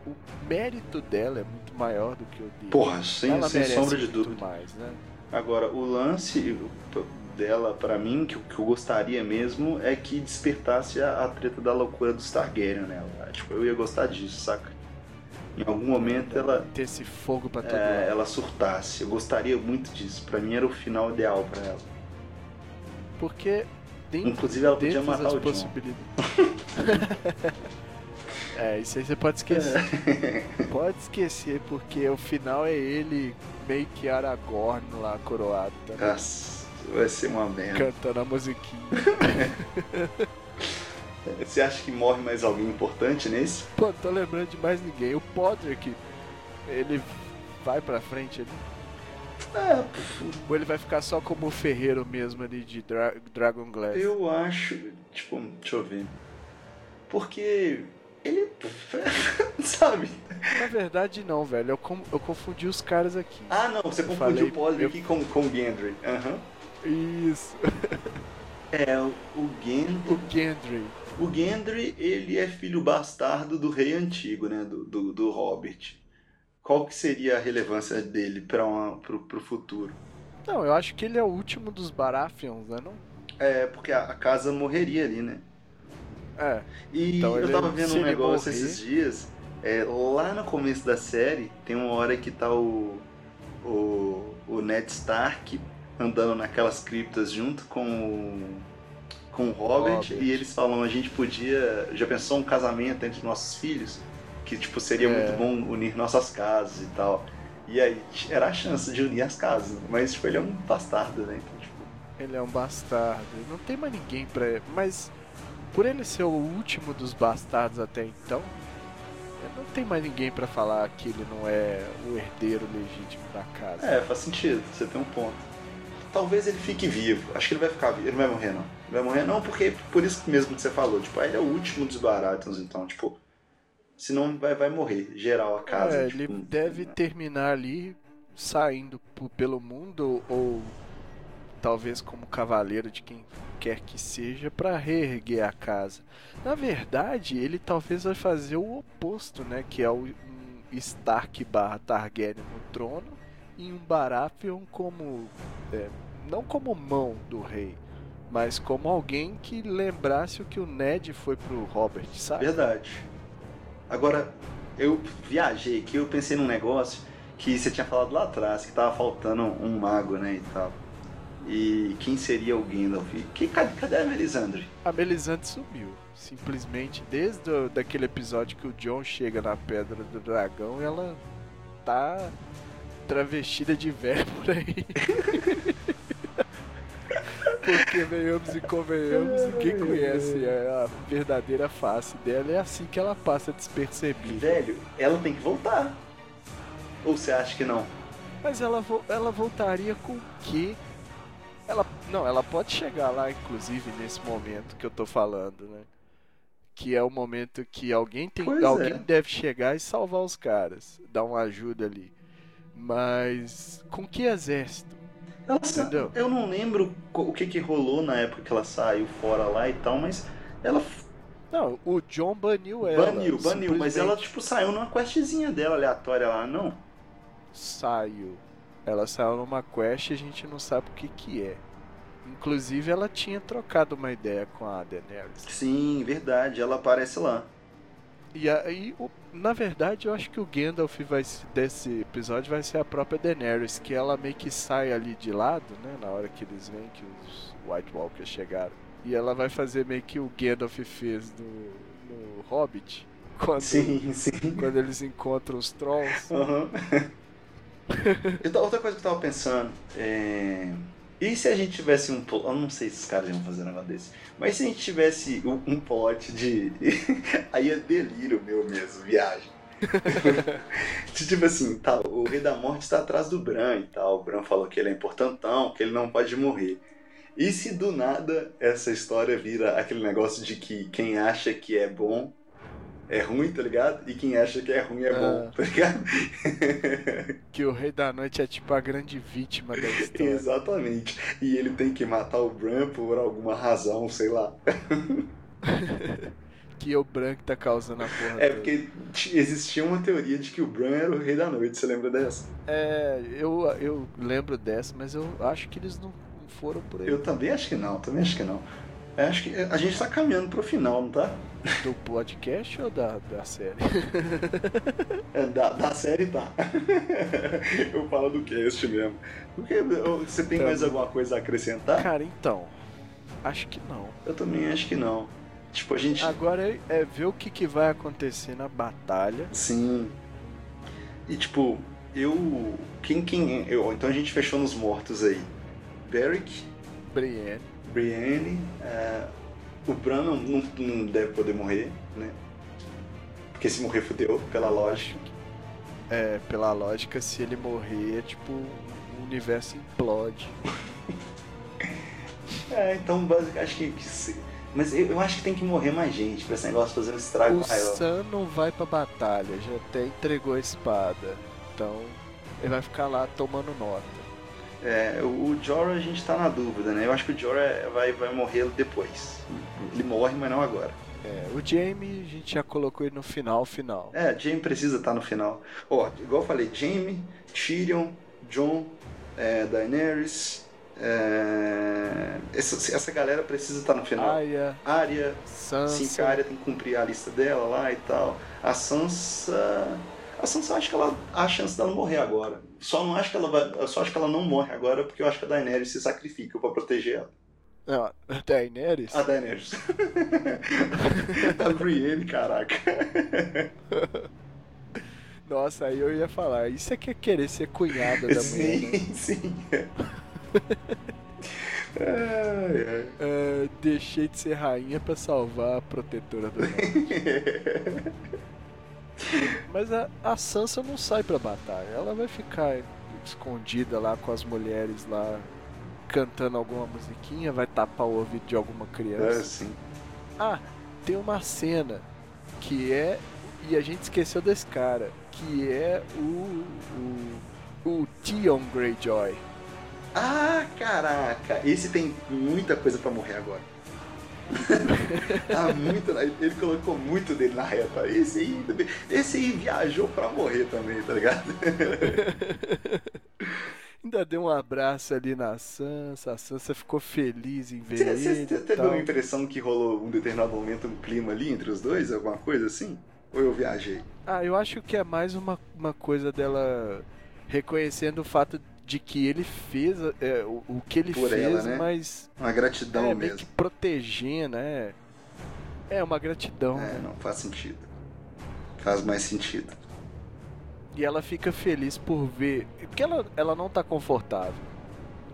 o mérito dela é muito maior do que o dele. Porra, sem, Ela sem sombra de dúvida. mais, né? Agora, o lance. dela, pra mim, que, que eu gostaria mesmo, é que despertasse a, a treta da loucura do Targaryen nela. Tipo, eu ia gostar disso, saca? Em algum momento ela, Ter esse fogo pra todo é, lado. ela surtasse. Eu gostaria muito disso. Pra mim era o final ideal pra ela. Porque dentro, Inclusive ela podia matar das o possibilidades. (laughs) é, isso aí você pode esquecer. Pode esquecer, porque o final é ele meio que Aragorn lá coroado, tá? Nossa, vai ser uma merda. Cantando a musiquinha. (laughs) Você acha que morre mais alguém importante nesse? Pô, não tô lembrando de mais ninguém. O Podrick, ele vai pra frente ali. É, Ou ele vai ficar só como ferreiro mesmo ali de Dra Dragon Glass? eu acho. Tipo, deixa eu ver. Porque. Ele. (laughs) Sabe? Na verdade, não, velho. Eu, com- eu confundi os caras aqui. Ah, não, você Eu confundiu o Podrick eu- aqui com, com o Gendry. Aham. Isso. (laughs) É, o, o Gendry. O Gendry. O Gendry, ele é filho bastardo do rei antigo, né? Do, do, do Robert. Qual que seria a relevância dele para pro, pro futuro? Não, eu acho que ele é o último dos Baratheons, né? Não? É, porque a, a casa morreria ali, né? É. E Então eu tava vendo um negócio morrer- esses dias. é, lá no começo da série, tem uma hora que tá o, o, o Ned Stark andando naquelas criptas junto com o, com o Robert, Robert. e eles falam: a gente podia. Já pensou um casamento entre nossos filhos? Que tipo, seria É. muito bom unir nossas casas e tal. E aí era a chance de unir as casas, mas tipo, ele é um bastardo, né? Então, tipo, Ele é um bastardo. Não tem mais ninguém pra. Mas por ele ser o último dos bastardos até então, não tem mais ninguém pra falar que ele não é o herdeiro legítimo da casa. É, faz sentido, você tem um ponto. Talvez ele fique vivo. Acho que ele vai ficar vivo. Ele não vai morrer, não. Ele vai morrer, não, porque por isso mesmo que você falou. Tipo, ele é o último dos Baratheons, então, tipo. Senão vai, vai morrer, geral, a casa. É, tipo, ele deve terminar ali saindo pelo mundo ou talvez como cavaleiro de quem quer que seja pra reerguer a casa. Na verdade, ele talvez vai fazer o oposto, né, que é o um Stark barra Targaryen no trono e um Baratheon como é, não como mão do rei, mas como alguém que lembrasse o que o Ned foi pro Robert, sabe? Verdade. Agora, eu viajei aqui, eu pensei num negócio que você tinha falado lá atrás, que tava faltando um mago, né, e tal. E quem seria o Gandalf? Que, cadê, cadê a Melisandre? A Melisandre sumiu. Simplesmente desde o, daquele episódio que o John chega na Pedra do Dragão, ela tá travestida de por aí. (laughs) Porque venhamos e convenhamos, ninguém conhece a, a verdadeira face dela. É assim que ela passa despercebida. Velho, ela tem que voltar. Ou você acha que não? Mas ela, vo- ela voltaria com o quê? Ela, não, ela pode chegar lá, inclusive, nesse momento que eu tô falando, né? Que é o momento que alguém tem. Pois alguém é. deve chegar e salvar os caras. Dar uma ajuda ali. Mas com que exército? Ela? Eu não lembro o que, que rolou na época que ela saiu fora lá e tal, mas ela Não, o John baniu ela. baniu, baniu, mas ela tipo saiu numa questzinha dela aleatória lá, não? saiu. Ela saiu numa quest e a gente não sabe o que que é. Inclusive ela tinha trocado uma ideia com a Daenerys. Sim, verdade, ela aparece lá. E aí, o- na verdade, eu acho que o Gandalf vai, se- desse episódio vai ser a própria Daenerys, que ela meio que sai ali de lado, né? Na hora que eles veem que os White Walkers chegaram. E ela vai fazer meio que o Gandalf fez no, no Hobbit, quando, Sim, sim. quando eles encontram os Trolls. (laughs) Ta- Outra coisa que eu tava pensando, é... E se a gente tivesse um. Eu não sei se os caras iam fazer um negócio desse. Mas se a gente tivesse um, um plot de... (laughs) Aí é delírio meu mesmo, viagem. (laughs) Tipo assim, tá, o Rei da Morte está atrás do Bran e tal. O Bran falou que ele é importantão, que ele não pode morrer. E se do nada essa história vira aquele negócio de que quem acha que é bom é ruim, tá ligado? E quem acha que é ruim é bom, Ah. tá ligado? (laughs) Que o Rei da Noite é tipo a grande vítima da história. Exatamente. E ele tem que matar o Bran por alguma razão, sei lá. (laughs) que o branco tá causando a porra É toda. porque existia uma teoria de que o Bran era o rei da noite, você lembra dessa? É, eu, eu lembro dessa, mas eu acho que eles não foram por aí. Eu também acho que não, também acho que não. Eu acho que a gente tá caminhando pro final, não tá? Do podcast ou da, da série? (laughs) É, da, da série tá. (laughs) Eu falo do cast mesmo. Porque você tem Tá mais bom. alguma coisa a acrescentar? Cara, então. Acho que não. Eu também acho que não. Tipo, a gente. Agora é, é ver o que, que vai acontecer na batalha. Sim. E tipo, eu. Quem quem. Eu, então a gente fechou nos mortos aí. Beric, Brienne. Brienne, é, o Bran não, não, não deve poder morrer, né? Porque se morrer fudeu, pela lógica. É, pela lógica, se ele morrer, é tipo, o universo implode. (laughs) É, então basicamente acho que. que se- mas eu, eu acho que tem que morrer mais gente pra esse negócio fazer um estrago O maior. Sam não vai pra batalha, já até entregou a espada. Então, ele vai ficar lá tomando nota. É, o Jorah a gente tá na dúvida, né? Eu acho que o Jorah vai, vai morrer depois. Ele morre, mas não agora. É, o Jamie, a gente já colocou ele no final, final. É, Jaime precisa estar no final. Ó, igual eu falei, Jaime, Tyrion, Jon, é, Daenerys. é, essa, essa galera precisa estar no final. Arya, Arya, Sansa. sim, que a Arya tem que cumprir a lista dela lá e tal. A Sansa. A Sansa acho que ela há a chance dela morrer agora. Só não acho que ela vai. Eu só acho que ela não morre agora porque eu acho que a Daenerys se sacrifica pra proteger ela. Não, a Daenerys? A Daenerys. (laughs) a Brienne, caraca. (laughs) Nossa, aí eu ia falar, isso é que é querer ser cunhada da mulher, né? (laughs) Sim, sim. Ai. É, deixei de ser rainha pra salvar a protetora do norte. Mas a, a Sansa não sai pra batalha, ela vai ficar escondida lá com as mulheres lá cantando alguma musiquinha, vai tapar o ouvido de alguma É, criança. sim. Ah, tem uma cena que é. E a gente esqueceu desse cara, que é o. o. o Theon Greyjoy. Ah, caraca. Esse tem muita coisa pra morrer agora. Ah, (laughs) muito. Ele colocou muito dele na reta. Esse aí, esse aí viajou pra morrer também, tá ligado? (laughs) Ainda deu um abraço ali na Sansa, a Sansa ficou feliz em ver Você, ele. você teve uma impressão que rolou um determinado momento um clima ali entre os dois? Alguma coisa assim? Ou eu viajei? Ah, eu acho que é mais uma, uma coisa dela reconhecendo o fato de que ele fez é, o, o que ele Por fez, ela, né? mas Uma gratidão é, meio mesmo. que protegendo, né? É uma gratidão, É, né? não faz sentido. Faz mais sentido. E ela fica feliz por ver. Porque ela, ela não tá confortável,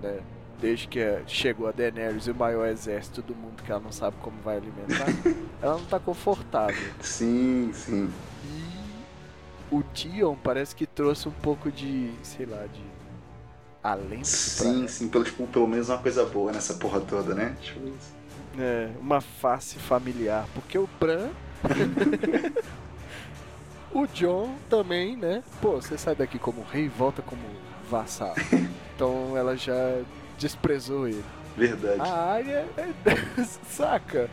né? Desde que é- chegou a Daenerys e o maior exército do mundo que ela não sabe como vai alimentar. (laughs) ela não tá confortável. Sim, sim. E o Tion parece que trouxe um pouco de, sei lá, de alento Sim, sim, pelo, tipo, pelo menos uma coisa boa nessa porra toda, né? Tipo, pra é, uma face familiar. Porque o Bran. (laughs) o John também, né? Pô, você sai daqui como rei e volta como vassalo. (laughs) Então ela já desprezou ele. verdade. A área é... (laughs) saca?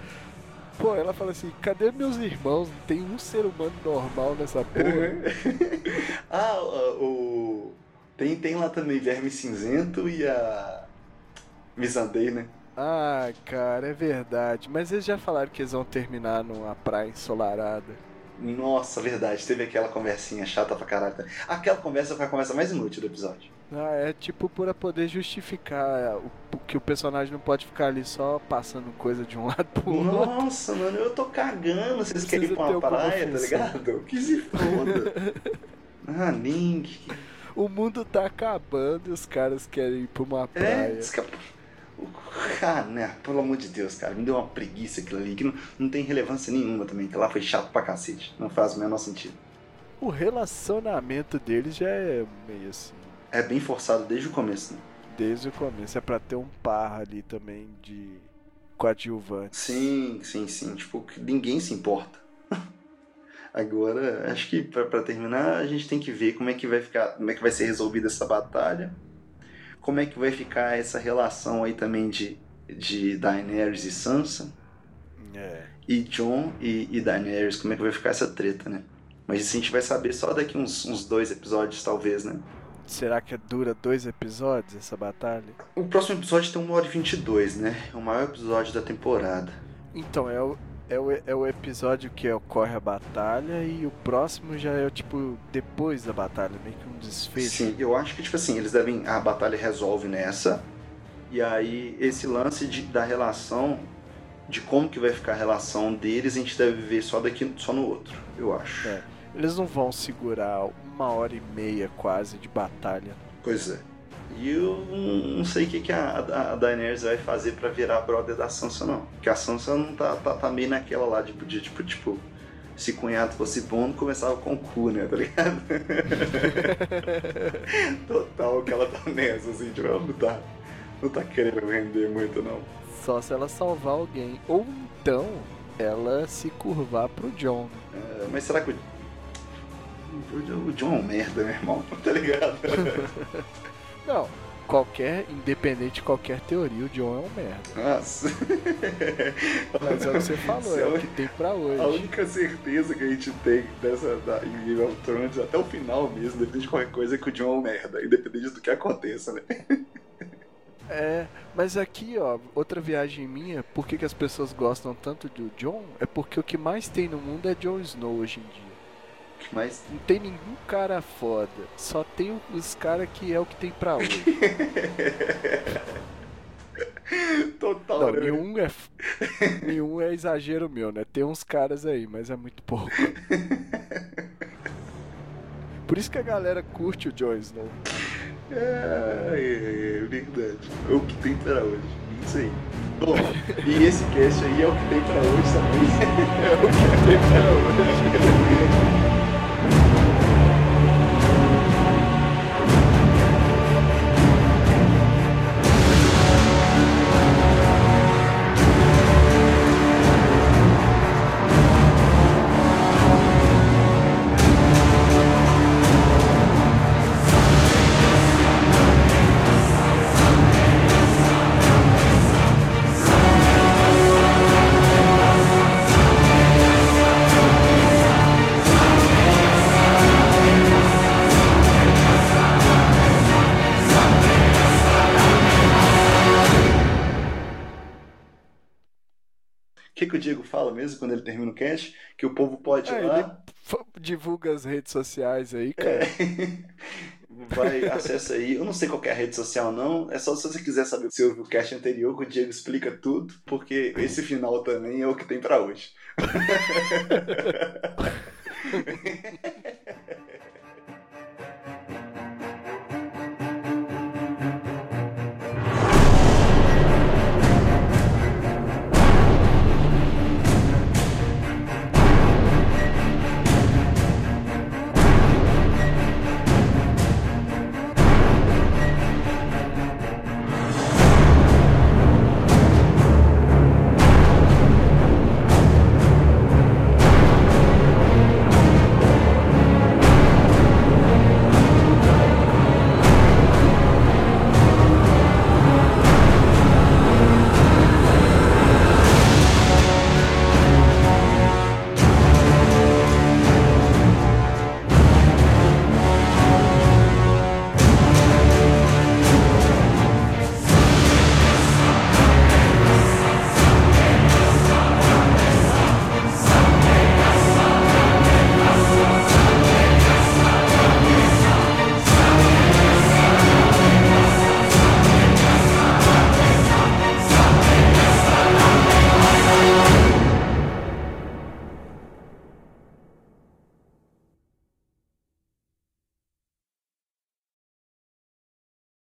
Pô, ela fala assim, cadê meus irmãos? Não tem um ser humano normal nessa porra. ah, o- Tem, tem lá também Verme Cinzento e a. Missandei, né? ah, cara, é verdade. Mas eles já falaram que eles vão terminar numa praia ensolarada. Nossa, verdade, teve aquela conversinha chata pra caralho. Aquela conversa foi a conversa mais inútil do episódio. Ah, é tipo pra poder justificar o, que o personagem não pode ficar ali só passando coisa de um (laughs) lado pro outro. Nossa, mano, eu tô cagando. Vocês querem ir pra uma praia, tá ligado? Que se foda. (laughs) ah, Link. O mundo tá acabando e os caras querem ir pra uma É, praia. escapa. Ah, né? Pelo amor de Deus, cara. Me deu uma preguiça aquilo ali, que não, não tem relevância nenhuma também. Que lá foi chato pra cacete. Não faz o menor sentido. O relacionamento deles já é meio assim. É bem forçado desde o começo, né? Desde o começo. É pra ter um par ali também de coadjuvante. Sim, sim, sim. Tipo, ninguém se importa. Agora, acho que pra, pra terminar, a gente tem que ver como é que vai ficar, como é que vai ser resolvida essa batalha. Como é que vai ficar essa relação aí também de, de Daenerys e Sansa. É. E John e, e Daenerys, como é que vai ficar essa treta, né? Mas isso a gente vai saber só daqui uns, uns dois episódios, talvez, né? Será que dura dois episódios essa batalha? O próximo episódio tem 1 hora e 22, né? É o maior episódio da temporada. Então, é o, é o, é o episódio que ocorre a batalha e o próximo já é tipo depois da batalha, meio que um desfecho. Sim, eu acho que tipo assim, eles devem. A batalha resolve nessa. E aí esse lance de, da relação, de como que vai ficar a relação deles, a gente deve ver só daqui só no outro, eu acho. É. Eles não vão segurar uma hora e meia quase de batalha. Pois é. E eu não sei o que, que a, a Daenerys vai fazer para virar brother da Sansa, não. Porque a Sansa não tá, tá, tá meio naquela lá de, de tipo, tipo, se cunhado fosse bom, não começava com o cu, né, tá ligado? (laughs) Total que ela tá nessa, assim, tipo, ela não tá, não tá querendo render muito, não. Só se ela salvar alguém. Ou então ela se curvar pro John. É, mas será que o o John é um merda, meu irmão, (laughs) tá ligado? (laughs) Não, qualquer, independente de qualquer teoria, o John é um merda. Nossa. Mas é o que você (laughs) falou, é o que tem pra hoje. A única certeza que a gente tem dessa da, em Game of Thrones, até o final mesmo, independente de qualquer coisa, é que o John é um merda, independente do que aconteça, né? (laughs) É, mas aqui, ó, outra viagem minha, por que, que as pessoas gostam tanto do John? É porque o que mais tem no mundo é Jon Snow hoje em dia. Mas não tem nenhum cara foda. Só tem os caras que é o que tem pra hoje. (laughs) Total. Não, né? nenhum é, nenhum é exagero meu, né? Tem uns caras aí, mas é muito pouco. Por isso que a galera curte o Jon Snow. É, é, é verdade. É o que tem pra hoje. Isso aí. Bom, e esse cast aí é o que tem pra hoje também. (laughs) é o que tem pra hoje. (laughs) mesmo quando ele termina o cast, que o povo pode ir é, lá. divulga as redes sociais aí, cara. É. (laughs) Vai, acessa aí. Eu não sei qual é a rede social, não. É só se você quiser saber se ouviu o cast anterior, que o Diego explica tudo, porque esse final também é o que tem para hoje. (laughs)